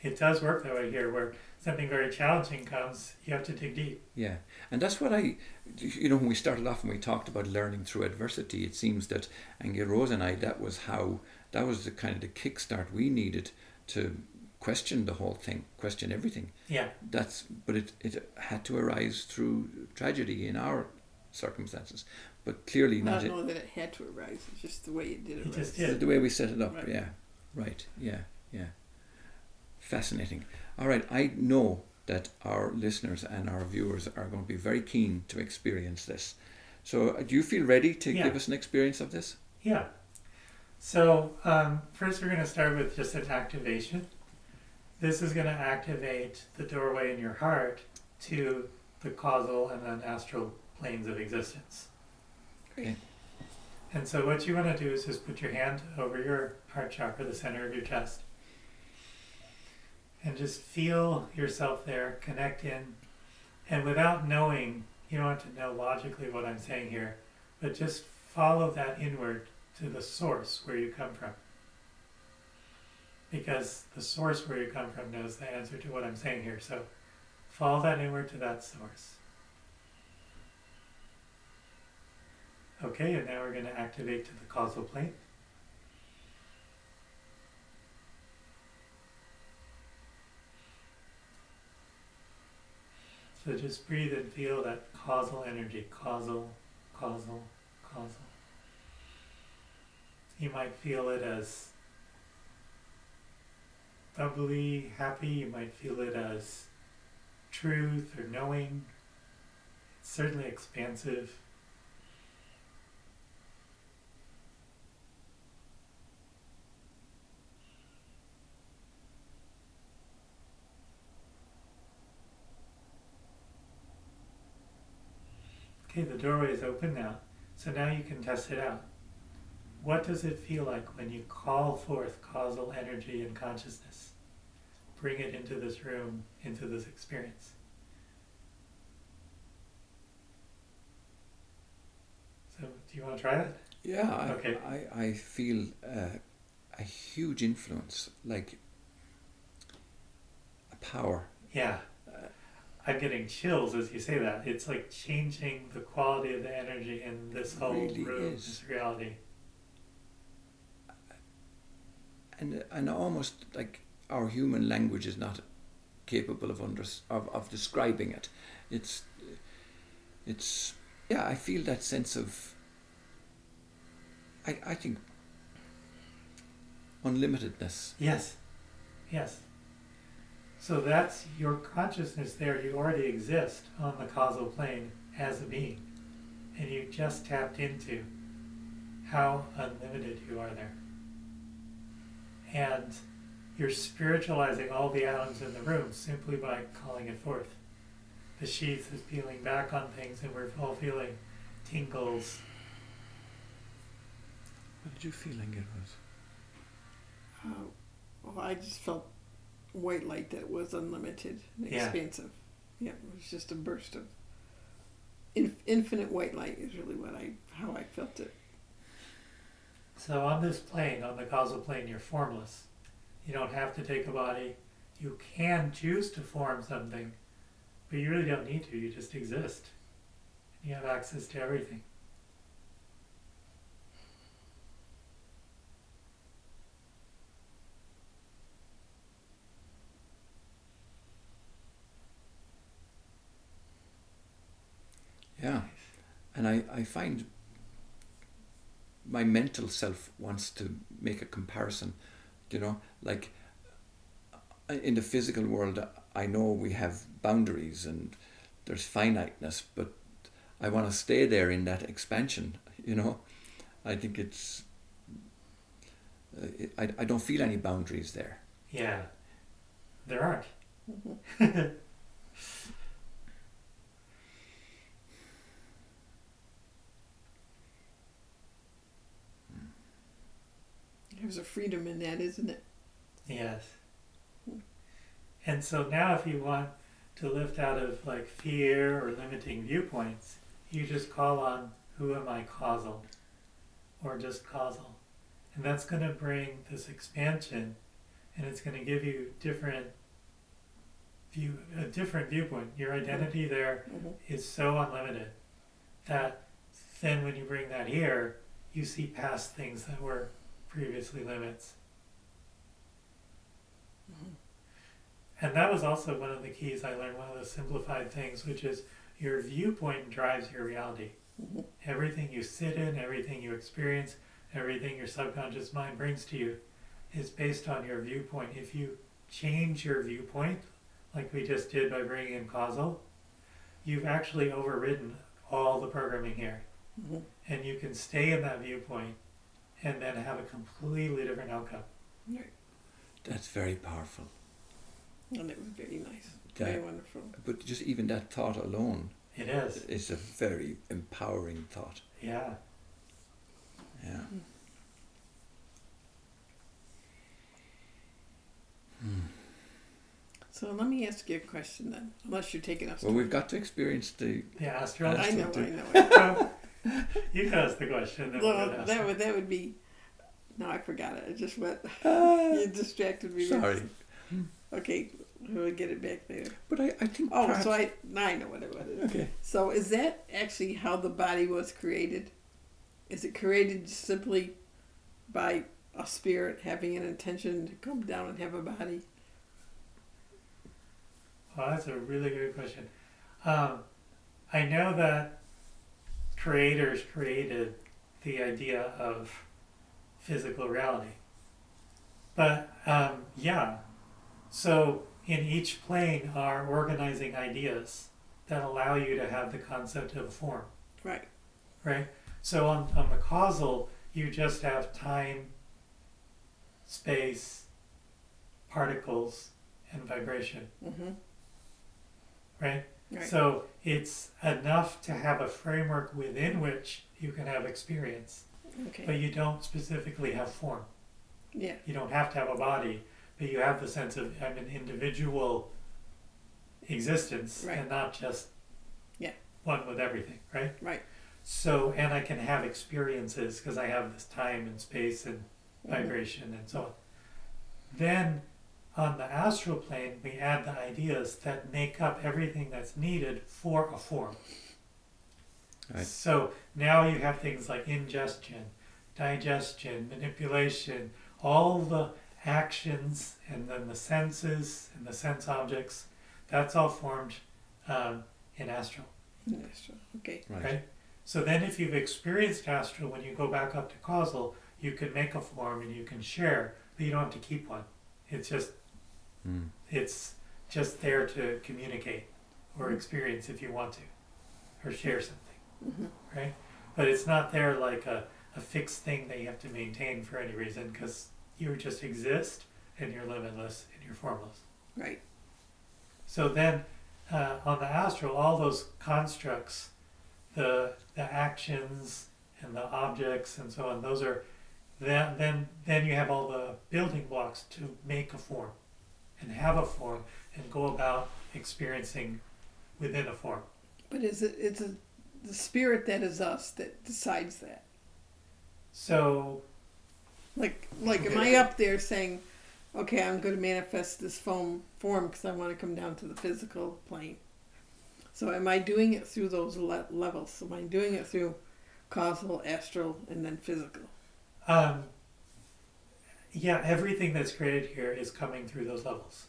it does work that way here, where something very challenging comes, you have to dig deep. Yeah, and that's what I, you know, when we started off and we talked about learning through adversity, it seems that Angie Rose and I, that was how, that was the kind of the kickstart we needed to question the whole thing, question everything. Yeah, That's, but it, it had to arise through tragedy in our circumstances, but clearly I not don't it, know that it had to arise. It's just the way it did It arise. just the, did. the way we set it up. Right. Yeah, right. Yeah, yeah. Fascinating. All right, I know that our listeners and our viewers are going to be very keen to experience this. So, uh, do you feel ready to Yeah. give us an experience of this? Yeah. So um, first, we're going to start with just an activation. This is going to activate the doorway in your heart to the causal and then astral planes of existence. Okay. And so, what you want to do is just put your hand over your heart chakra, the center of your chest, and just feel yourself there, connect in. And without knowing, you don't have to know logically what I'm saying here, but just follow that inward to the source where you come from. Because the source where you come from knows the answer to what I'm saying here. So follow that inward to that source. Okay, and now we're going to activate to the causal plane. So just breathe and feel that causal energy, causal, causal, causal. You might feel it as bubbly, happy. You might feel it as truth or knowing. It's certainly expansive. Okay, the doorway is open now. So now you can test it out. What does it feel like when you call forth causal energy and consciousness? Bring it into this room, into this experience. So, do you want to try that? Yeah, I, Okay. I, I feel uh, a huge influence, like a power. Yeah. I'm getting chills as you say that. It's like changing the quality of the energy in this whole really room, is. this reality. and and almost like our human language is not capable of under, of, of describing it it's it's yeah i feel that sense of i i think unlimitedness Yes. Yes. So that's your consciousness there. You already exist on the causal plane as a being. And you just tapped into how unlimited you are there. And you're spiritualizing all the atoms in the room simply by calling it forth. The sheath is peeling back on things, and we're all feeling tingles. what did you feel like it was Uh, well, I just felt white light that was unlimited and Yeah. expansive. Yeah, it was just a burst of in, infinite white light. Is really what I how I felt it. So on this plane, on the causal plane, you're formless. You don't have to take a body. You can choose to form something, but you really don't need to. You just exist. You have access to everything. Yeah. And i i find my mental self wants to make a comparison you know? Like uh, in the physical world i know we have boundaries and there's finiteness but i want to stay there in that expansion you know? I think it's uh, I, I don't feel any boundaries there. Yeah, there aren't. There's a freedom in that, isn't it? Yes. And so now, if you want to lift out of like fear or limiting viewpoints, you just call on who am I causal or just causal. And that's going to bring this expansion and it's going to give you different view, a different viewpoint. Your identity there is Mhm. so unlimited that then when you bring that here, you see past things that were previously limits. And that was also one of the keys I learned, one of the simplified things, which is your viewpoint drives your reality. Mhm. Everything you sit in, everything you experience, everything your subconscious mind brings to you is based on your viewpoint. If you change your viewpoint, like we just did by bringing in causal, you've actually overridden all the programming here. Mhm. And you can stay in that viewpoint and then have a completely different outcome. Right. That's very powerful. And it was very nice. That- Very wonderful. But just even that thought alone. It is. It's a very empowering thought. Yeah. Yeah. Hmm. Hmm. So let me ask you a question then, unless you're taking us. Well, we've got to experience the. Yeah, astral. I know, I know. I know. you can ask the question. We'll that would that would be. No, I forgot it. I just went. Ah, you distracted me. sorry, Okay, we'll get it back later. but I, I think. Oh, perhaps, so I now I know what it was. Okay. So is that actually how the body was created? Is it created simply by a spirit having an intention to come down and have a body? Well, that's a really good question. Um, I know that creators created the idea of physical reality. But um, yeah, so in each plane are organizing ideas that allow you to have the concept of form, Right. right? So on, on the causal, you just have time, space, particles, and vibration, Mm-hmm. right? Right. So it's enough to have a framework within which you can have experience, okay. but you don't specifically have form. yeah. You don't have to have a body, but you have the sense of I'm an individual existence Right. and not just Yeah. one with everything, right? Right. So, and I can have experiences because I have this time and space and Mhm. vibration and so on. Then on the astral plane, we add the ideas that make up everything that's needed for a form. Right. So now you have things like ingestion, digestion, manipulation, all the actions, and then the senses and the sense objects. That's all formed um, in astral, That's true. Okay. Right. right? So then, if you've experienced astral, when you go back up to causal, you can make a form and you can share, but you don't have to keep one. It's just Mm. it's just there to communicate or experience if you want to, or share something, hmm right? But it's not there like a, a fixed thing that you have to maintain for any reason because you just exist and you're limitless and you're formless. Right. So then, uh, on the astral, all those constructs, the the actions and the objects and so on, those are then then then you have all the building blocks to make a form, and have a form, and go about experiencing within a form. But is it it's a, the spirit that is us that decides that? So Like like am I up there saying, okay, I'm going to manifest this foam form because I want to come down to the physical plane. So am I doing it through those le- levels? Am I doing it through causal, astral, and then physical? um, yeah, everything that's created here is coming through those levels.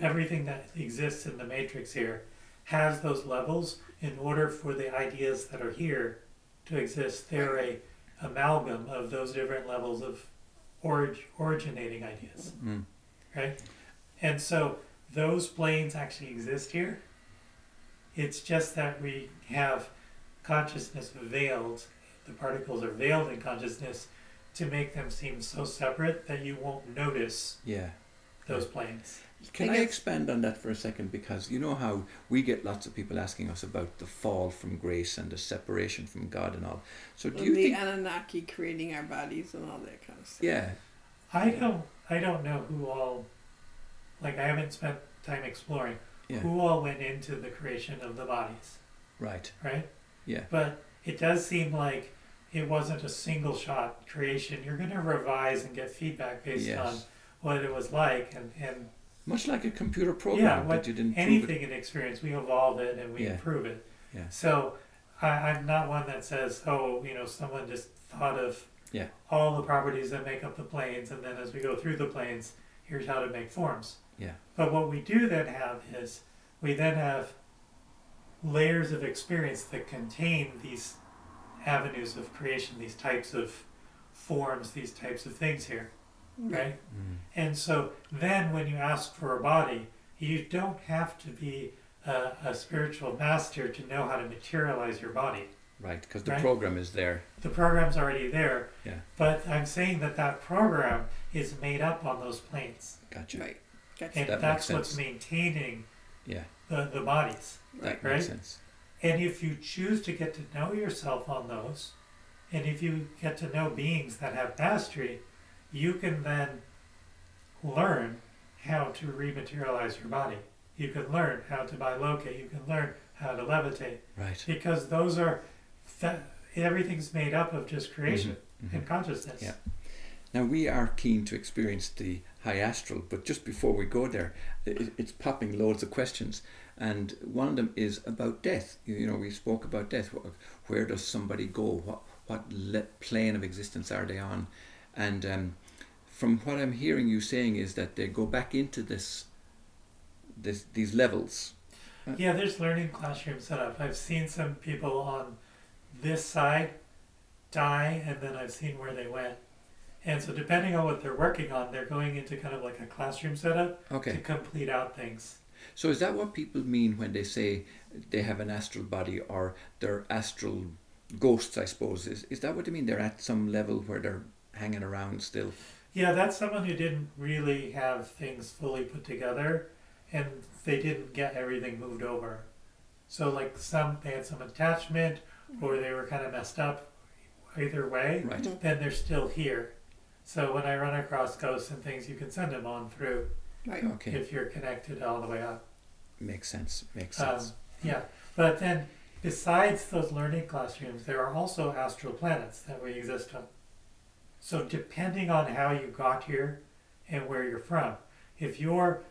Everything that exists in the matrix here has those levels in order for the ideas that are here to exist. They're a amalgam of those different levels of orig- originating ideas, Mm. right? And so those planes actually exist here. It's just that we have consciousness veiled. The particles are veiled in consciousness to make them seem so separate that you won't notice Yeah. those planes. Can I I expand on that for a second? Because you know how we get lots of people asking us about the fall from grace and the separation from God and all. So do And you the think? Anunnaki creating our bodies and all that kind of stuff. Yeah. I don't I don't know who all like I haven't spent time exploring Yeah. who all went into the creation of the bodies, Right. right? Yeah. But it does seem like it wasn't a single shot creation. You're going to revise and get feedback based Yes. on what it was like and, and Much like a computer yeah, program what that you didn't anything it. in experience, we evolve it and we Yeah. improve it. Yeah. So I, I'm not one that says, oh, you know, someone just thought of Yeah. all the properties that make up the planes, and then as we go through the planes, here's how to make forms. Yeah. But what we do then have is we then have layers of experience that contain these avenues of creation, these types of forms, these types of things here, right? Mm. And so then when you ask for a body, you don't have to be a, a spiritual master to know how to materialize your body. Right, because the Right. program is there. The program's already there. Yeah. But I'm saying that that program is made up on those planes. Gotcha. Right. Gotcha. And That that's makes what's maintaining Yeah, the, the bodies. that Right. makes sense. And if you choose to get to know yourself on those, and if you get to know beings that have mastery, you can then learn how to rematerialize your body. You can learn how to bilocate. You can learn how to levitate. Right. Because those are, everything's made up of just creation Mhm. and consciousness. Yeah. Now we are keen to experience the high astral, but just before we go there, it, it's popping loads of questions, and one of them is about death. You, you know, we spoke about death. Wh- Where does somebody go? What what le- plane of existence are they on? And um, from what I'm hearing you saying is that they go back into this, this these levels. Yeah, there's learning classroom set up. I've seen some people on this side die, and then I've seen where they went. And so, depending on what they're working on, they're going into kind of like a classroom setup to complete out things. So is that what people mean when they say they have an astral body or they're astral ghosts? I suppose is is that what they mean? They're at some level where they're hanging around still. Yeah, that's someone who didn't really have things fully put together, and they didn't get everything moved over. So, like some, they had some attachment, or they were kind of messed up. Either way, Right. then they're still here. So when I run across ghosts and things, you can send them on through Right. Okay. if you're connected all the way up. Makes sense. Makes Um, sense. yeah, but then besides those learning classrooms, there are also astral planets that we exist on. So depending on how you got here and where you're from, if you're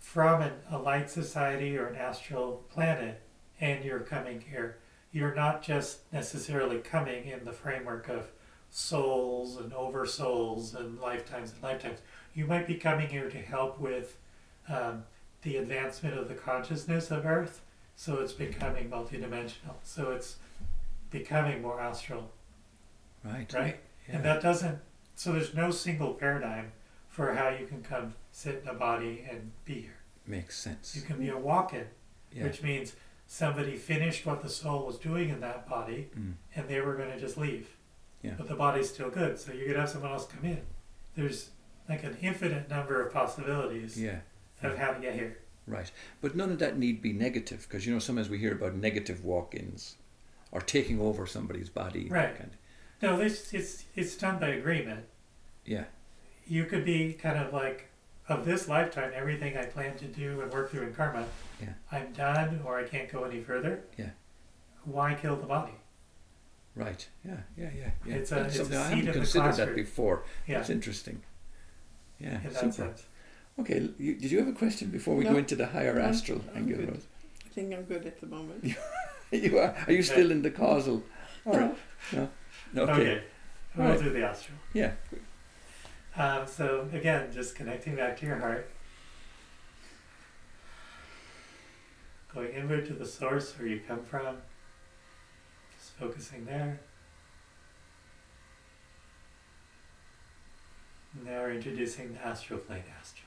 from an, a light society or an astral planet and you're coming here, you're not just necessarily coming in the framework of souls and over souls and lifetimes and lifetimes. You might be coming here to help with um, the advancement of the consciousness of Earth, so it's becoming multidimensional. So it's becoming more astral, right. right? Yeah. And that doesn't. So there's no single paradigm for how you can come sit in a body and be here. Makes sense. You can be a walk-in, Yeah. which means somebody finished what the soul was doing in that body, Mm. and they were going to just leave. Yeah. But the body's still good, so you could have someone else come in. There's like an infinite number of possibilities Yeah. of how to get here. Right. But none of that need be negative because you know sometimes we hear about negative walk-ins or taking over somebody's body. Right. kind- No, this it's it's done by agreement. Yeah. You could be kind of like of this lifetime, everything I plan to do and work through in karma, Yeah. I'm done or I can't go any further. Yeah. Why kill the body? Right. Yeah. Yeah. Yeah. Yeah. It's a- it's a something I seed haven't considered that before. Yeah. That's interesting. Yeah. in that super. sense. Okay. You, did you have a question before we No. go into the higher No, astral I'm angle? good. I think I'm good at the moment. you are. Are you still in the causal? All right. No. Okay. Okay. We'll Right. do the astral. Yeah. Um, so again, just connecting back to your heart. Going inward to the source where you come from. Focusing there. Now we're introducing the astral plane. Astral.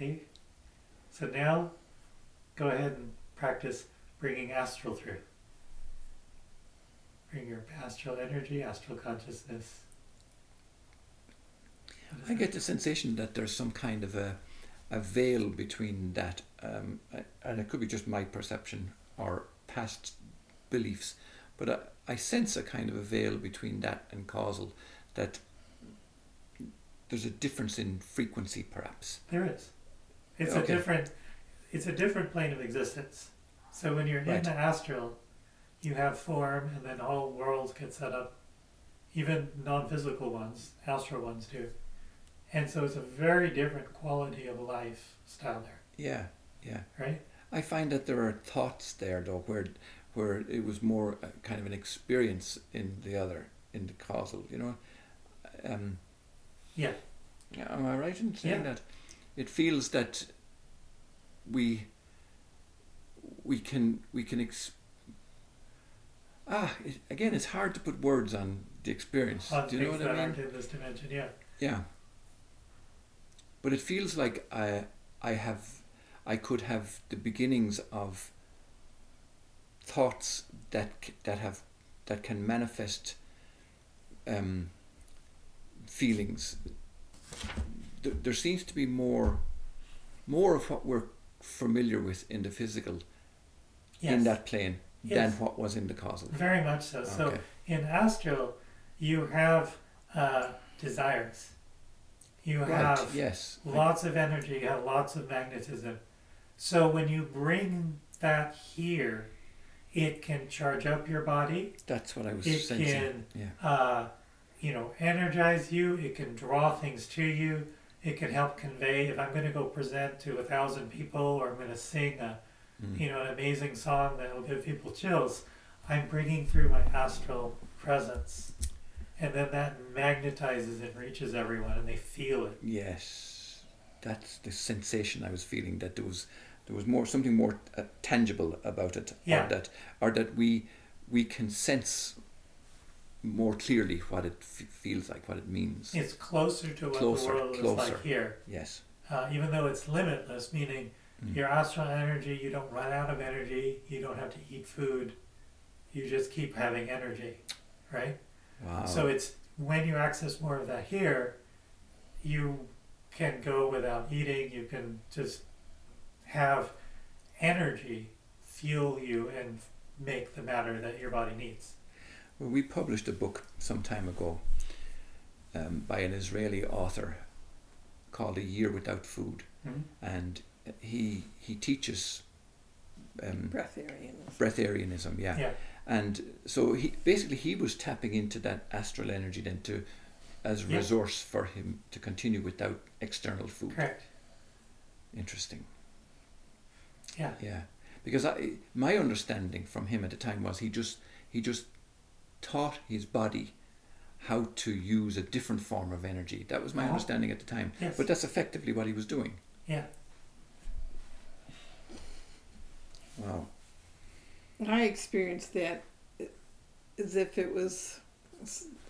Okay. So now, go ahead and practice bringing astral through. Bring your astral energy, astral consciousness. I get the sensation that there's some kind of a, a veil between that, um, and it could be just my perception or past beliefs, but I, I sense a kind of a veil between that and causal. That there's a difference in frequency, perhaps. There is. It's Okay. a different. It's a different plane of existence. So when you're in the astral, you have form, and then whole worlds get set up. Even non-physical ones, astral ones do. And so it's a very different quality of life style there, Yeah, yeah. right? I find that there are thoughts there though where where it was more kind of an experience in the other in the causal you know um, Yeah. am I right in saying Yeah. that it feels that we we can we can ex- ah it, again it's hard to put words on the experience do you know what I mean dimension, yeah. yeah. But it feels like I I have I could have the beginnings of thoughts that that have that can manifest um, feelings. There, there seems to be more more of what we're familiar with in the physical Yes. in that plane Yes. than what was in the causal. Very much so. So in astral, you have uh, desires. You Right. have Yes. lots of energy, you have lots of magnetism. So when you bring that here, it can charge up your body. That's what I was It sensing. can, Yeah. uh, you know, energize you. It can draw things to you. It can help convey. If I'm going to go present to a thousand people, or I'm going to sing a, Mm. you know, an amazing song that will give people chills, I'm bringing through my astral presence, and then that magnetizes and reaches everyone, and they feel it. Yes, that's the sensation I was feeling that there was there was more something more uh, tangible about it, Yeah. or that or that we we can sense more clearly what it f- feels like, what it means. It's closer to what Closer, the world is like here. Yes, uh, even though it's limitless, meaning Mm. your astral energy, you don't run out of energy, you don't have to eat food, you just keep having energy, right? wow. So it's when you access more of that here, you can go without eating, you can just have energy fuel you and make the matter that your body needs. Well, we published a book some time ago um, by an Israeli author called A Year Without Food, Mhm. and he he teaches um, breatharian. breatharianism. Yeah. Yeah. And so he basically he was tapping into that astral energy then to as a Yeah. resource for him to continue without external food. Correct. Interesting. Yeah. Yeah. Because I, my understanding from him at the time was he just he just taught his body how to use a different form of energy. That was my Uh-huh. understanding at the time. Yes. But that's effectively what he was doing. Yeah. Wow. I experienced that as if it was,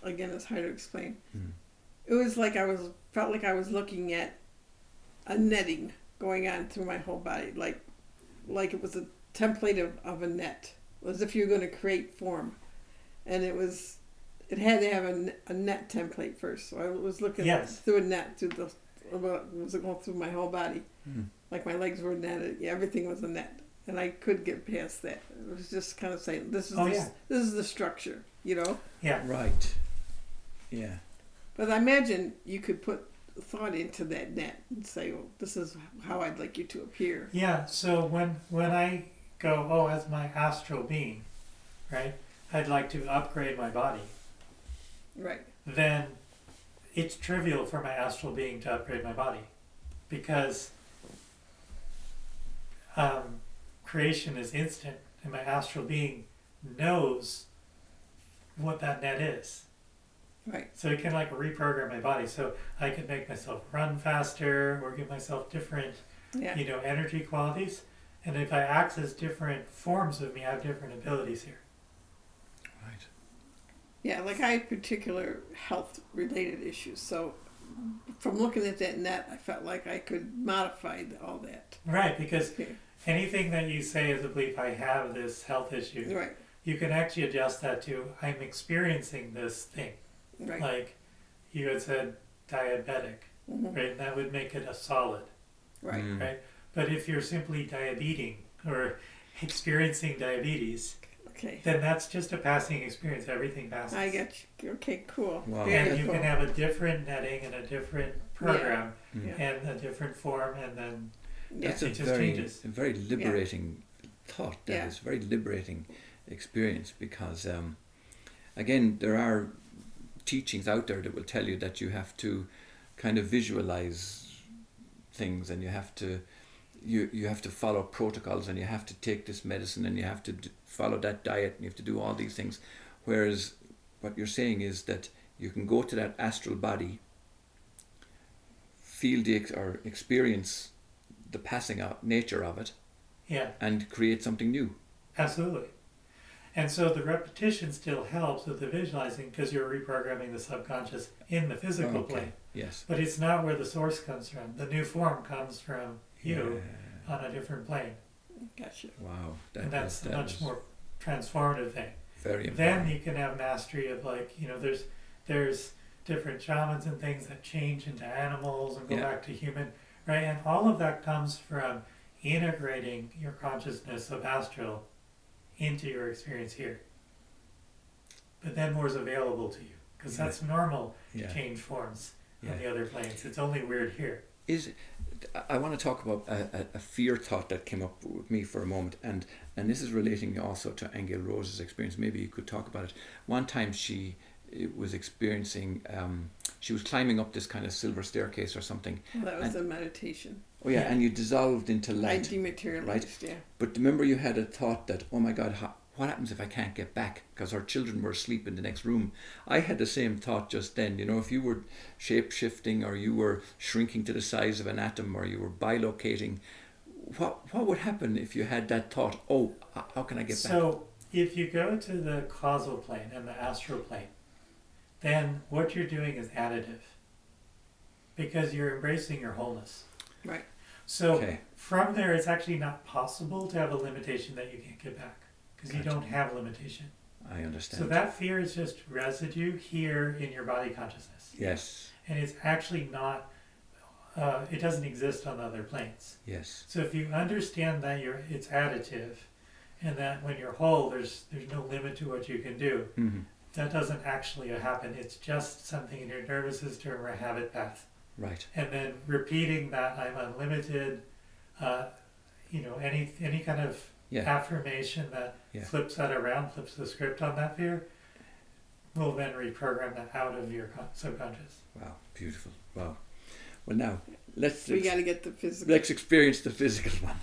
again, it's hard to explain. Mm. It was like I was felt like I was looking at a netting going on through my whole body, like like it was a template of, of a net, as if you were going to create form, and it was it had to have a, a net template first. So I was looking Yes. through a net through the about- it was going through my whole body, Mm. like my legs were netted. Yeah, everything was a net, and I could get past that. It was just kind of saying this is Oh, the, yeah. this is the structure, you know. Yeah. Right. Yeah. But I imagine you could put thought into that net and say, "Well, this is how I'd like you to appear." Yeah, so when when I go, oh, as my astral being, right, I'd like to upgrade my body, Right. then it's trivial for my astral being to upgrade my body because um, creation is instant and my astral being knows what that net is. Right. So it can like reprogram my body. So I could make myself run faster or give myself different Yeah. you know, energy qualities. And if I access different forms of me, I have different abilities here. Right. Yeah. Like I had particular health related issues, so from looking at that net, I felt like I could modify all that. Right, because Yeah. anything that you say is a belief, I have this health issue, Right. you can actually adjust that to, I'm experiencing this thing. Right. Like you had said, diabetic, Mhm. right? That would make it a solid, Right. Mm. right? But if you're simply diabeting or experiencing diabetes, Okay. then that's just a passing experience. Everything passes. I get you. Okay, cool. Wow. Very And you can have a different netting and a different program Yeah. and a different form, and then Yeah. That's a It just very, changes. a very liberating thought. That Yeah. is very liberating experience because, um, again, there are teachings out there that will tell you that you have to kind of visualize things and you have to you you have to follow protocols and you have to take this medicine and you have to d- follow that diet and you have to do all these things whereas what you're saying is that you can go to that astral body feel the ex- or experience the passing out nature of it yeah, and create something new absolutely. And so the repetition still helps with the visualizing because you're reprogramming the subconscious in the physical plane. yes But it's not where the source comes from. The new form comes from you on a different plane. Gotcha. wow that, and that's that, a much is more transformative thing. very important. Then you can have mastery of like, you know, there's there's different shamans and things that change into animals and go Yeah. back to human, right? And all of that comes from integrating your consciousness of astral into your experience here. But then more is available to you because Yeah. that's normal yeah change forms Yeah. on the other planes. It's only weird here. is I want to talk about a, a, fear thought that came up with me for a moment, and and this is relating also to Aengel Rose's experience. Maybe you could talk about it. One time she eh, was experiencing, um, she was climbing up this kind of silver staircase or something. Well, that was And- a meditation. Oh yeah, Yeah. and you dissolved into I light. dematerialized. Yeah. But remember, you had a thought that, oh my God, how, what happens if I can't get back? Because our children were asleep in the next room. I had the same thought just then. You know, if you were shape shifting or you were shrinking to the size of an atom or you were bilocating, what what would happen if you had that thought? Oh, how can I get back? So if you go to the causal plane and the astral plane, then what you're doing is additive because you're embracing your wholeness. Right. So Okay. from there, it's actually not possible to have a limitation that you can't get back because you Gotcha. don't have limitation. I understand. So that fear is just residue here in your body consciousness, yes, and it's actually not. Uh, it doesn't exist on the other planes. yes, So if you understand that you're, it's additive, and that when you're whole, there's there's no limit to what you can do. hmm That doesn't actually happen. It's just something in your nervous system or a habit path, right, and then repeating that I'm unlimited. Uh, you know, any any kind of yeah, affirmation that Yeah. flips that around, flips the script on that fear, will then reprogram that out of your subconscious. wow, beautiful, wow. Well, now let's We ex- got to get the physical. let's experience the physical one.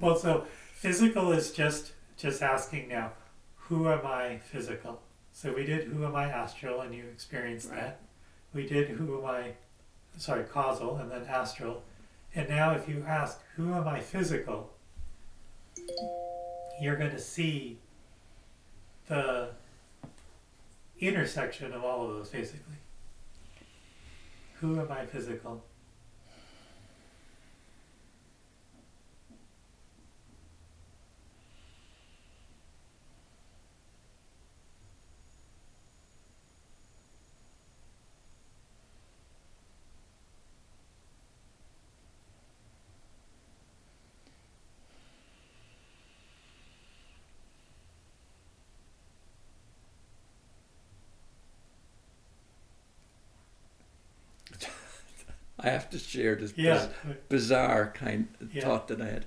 Well, so physical is just just asking now, who am I physical? So we did who am I astral, and you experienced Right. that. We did who am I, sorry, causal, and then astral. And now if you ask who am I physical, you're going to see the intersection of all of those basically. Who am I physical? I have to share this Yeah. biz- bizarre kind of Yeah. thought that I had.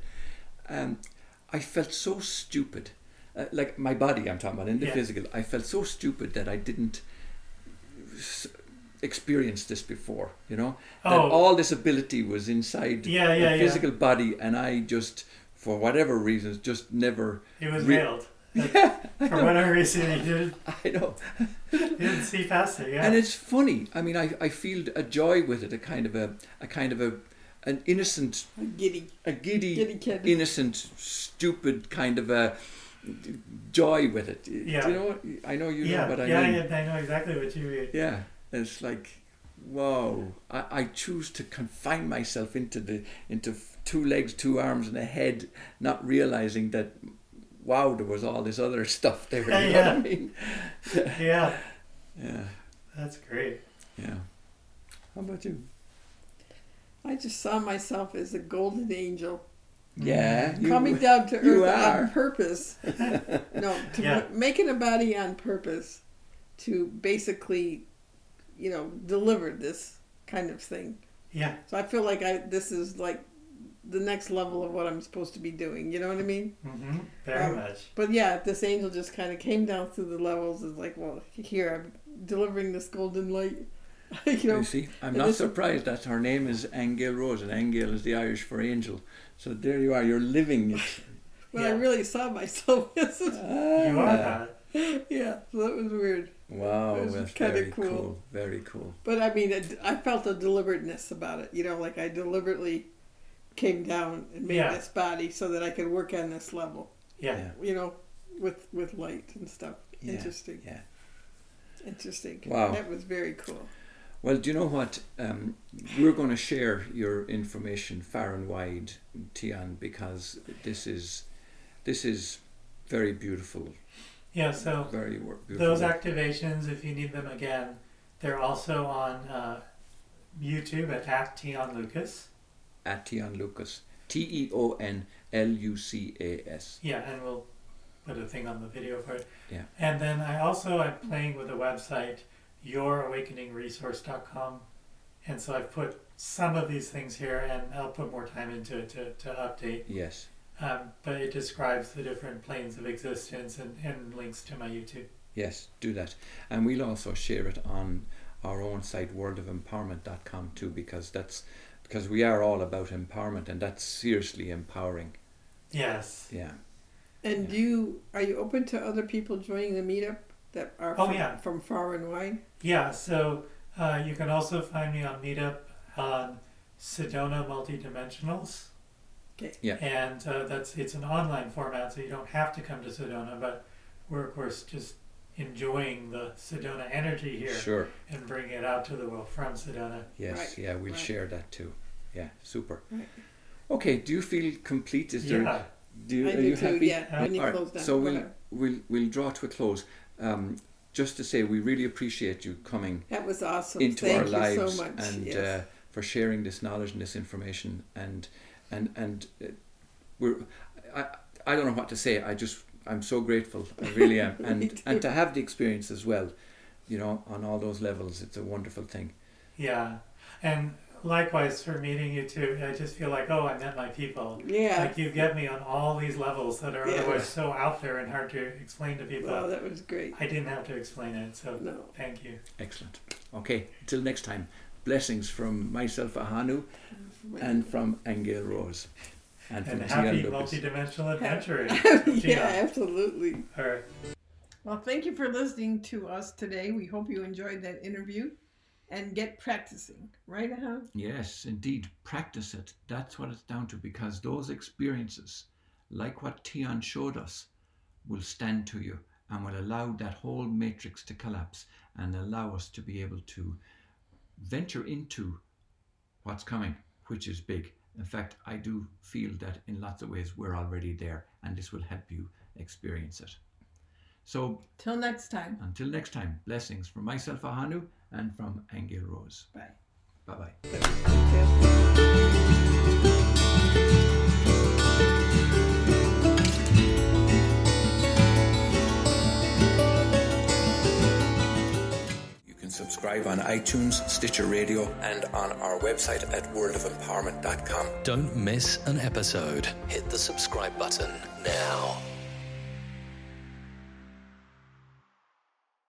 Um, I felt so stupid, uh, like my body. I'm talking about in the Yeah. physical. I felt so stupid that I didn't s- experience this before. You know, that Oh. all this ability was inside Yeah, the physical body, and I just, for whatever reasons, just never. It was Re- veiled. For whatever reason, you didn't, I know. you didn't see past it. Yeah. And it's funny. I mean, I, I feel a joy with it, a kind of a, a kind of a, an innocent, a Giddy. a giddy, Giddy kid. innocent, stupid kind of a joy with it. Yeah. Do you know what? I know you yeah, know what I yeah, mean. yeah, I know exactly what you mean. Yeah, it's like, whoa! I, I choose to confine myself into the into two legs, two arms, and a head, not realizing that, wow, there was all this other stuff there. Yeah, you know what I yeah. mean? Yeah, Yeah, that's great. yeah. How about you? I just saw myself as a golden angel mm-hmm. Yeah, you- coming down to earth on purpose. no, to Yeah. ma- making a body on purpose to basically, you know, deliver this kind of thing. Yeah. So I feel like I this is like the next level of what I'm supposed to be doing. You know what I mean? hmm Very Um, much. But yeah, this angel just kind of came down through the levels. Is like, well, here I'm delivering this golden light. you know, You see, I'm and not this- surprised that her name is Aengel Rose, and Aengel is the Irish for angel. So there you are, you're living it. when I really saw myself. as a- You are that. yeah, so that was weird. Wow, It was that's kinda very cool. cool. Very cool. But I mean, it, I felt a deliberateness about it. You know, like I deliberately came down and made Yeah. this body so that I could work on this level. Yeah. Yeah. You know, with with light and stuff. Yeah, Interesting. yeah. Interesting. Wow. That was very cool. Well, do you know what? Um, we're going to share your information far and wide, Teon, because this is this is very beautiful. Yeah. So Very wor- beautiful. those activations, if you need them again, they're also on uh, YouTube at, at Teon Lucas. At Teon Lucas. T E O N L U C A S. Yeah, and we'll put a thing on the video for it. Yeah. And then I also I'm playing with a website, yourawakeningresource.com. And so I've put some of these things here, and I'll put more time into it to, to update. Yes. Um, but it describes the different planes of existence and, and links to my YouTube. Yes, do that. And we'll also share it on our own site worldofempowerment.com too because that's because we are all about empowerment and that's seriously empowering. Yes. Yeah. And Yeah. you are you open to other people joining the meetup that are Oh, from, yeah. from far and wide? Yeah, so uh, you can also find me on Meetup on Sedona Multidimensionals. Okay. Yeah. And uh, that's it's an online format, so you don't have to come to Sedona, but we're of course just enjoying the Sedona energy here Sure. and bringing it out to the world from Sedona. Yes, Right, yeah, we'll right. share that too. Yeah, super. Right. Okay, do you feel complete? Is there Yeah. do you, I are do you too. happy? Yeah. When you All right, close down. so we'll, we'll we'll draw to a close. Um, just to say we really appreciate you coming that was awesome. into Thank our you lives so much. and yes. uh, for sharing this knowledge and this information and and and uh, we're I, I don't know what to say I just I'm so grateful I really am and and to have the experience as well you know on all those levels it's a wonderful thing Yeah. And likewise for meeting you too, I just feel like, oh, I met my people. yeah. Like you get me on all these levels that are Yeah. otherwise so out there and hard to explain to people. Oh, that was great. I didn't have to explain it, so No. thank you. excellent okay till next time blessings from myself Ahanu and from Aengel Rose and from And happy multidimensional adventuring. yeah, absolutely. All right. Well, thank you for listening to us today. We hope you enjoyed that interview and get practicing, right, huh? Yes, indeed, practice it. That's what it's down to because those experiences, like what Teon showed us, will stand to you and will allow that whole matrix to collapse and allow us to be able to venture into what's coming, which is big. In fact, I do feel that in lots of ways we're already there and this will help you experience it. So Till next time. until next time, blessings from myself, Ahanu, and from Aengel Rose. Bye. Bye bye. Subscribe on iTunes, Stitcher Radio, and on our website at worldofempowerment.com. Don't miss an episode. Hit the subscribe button now.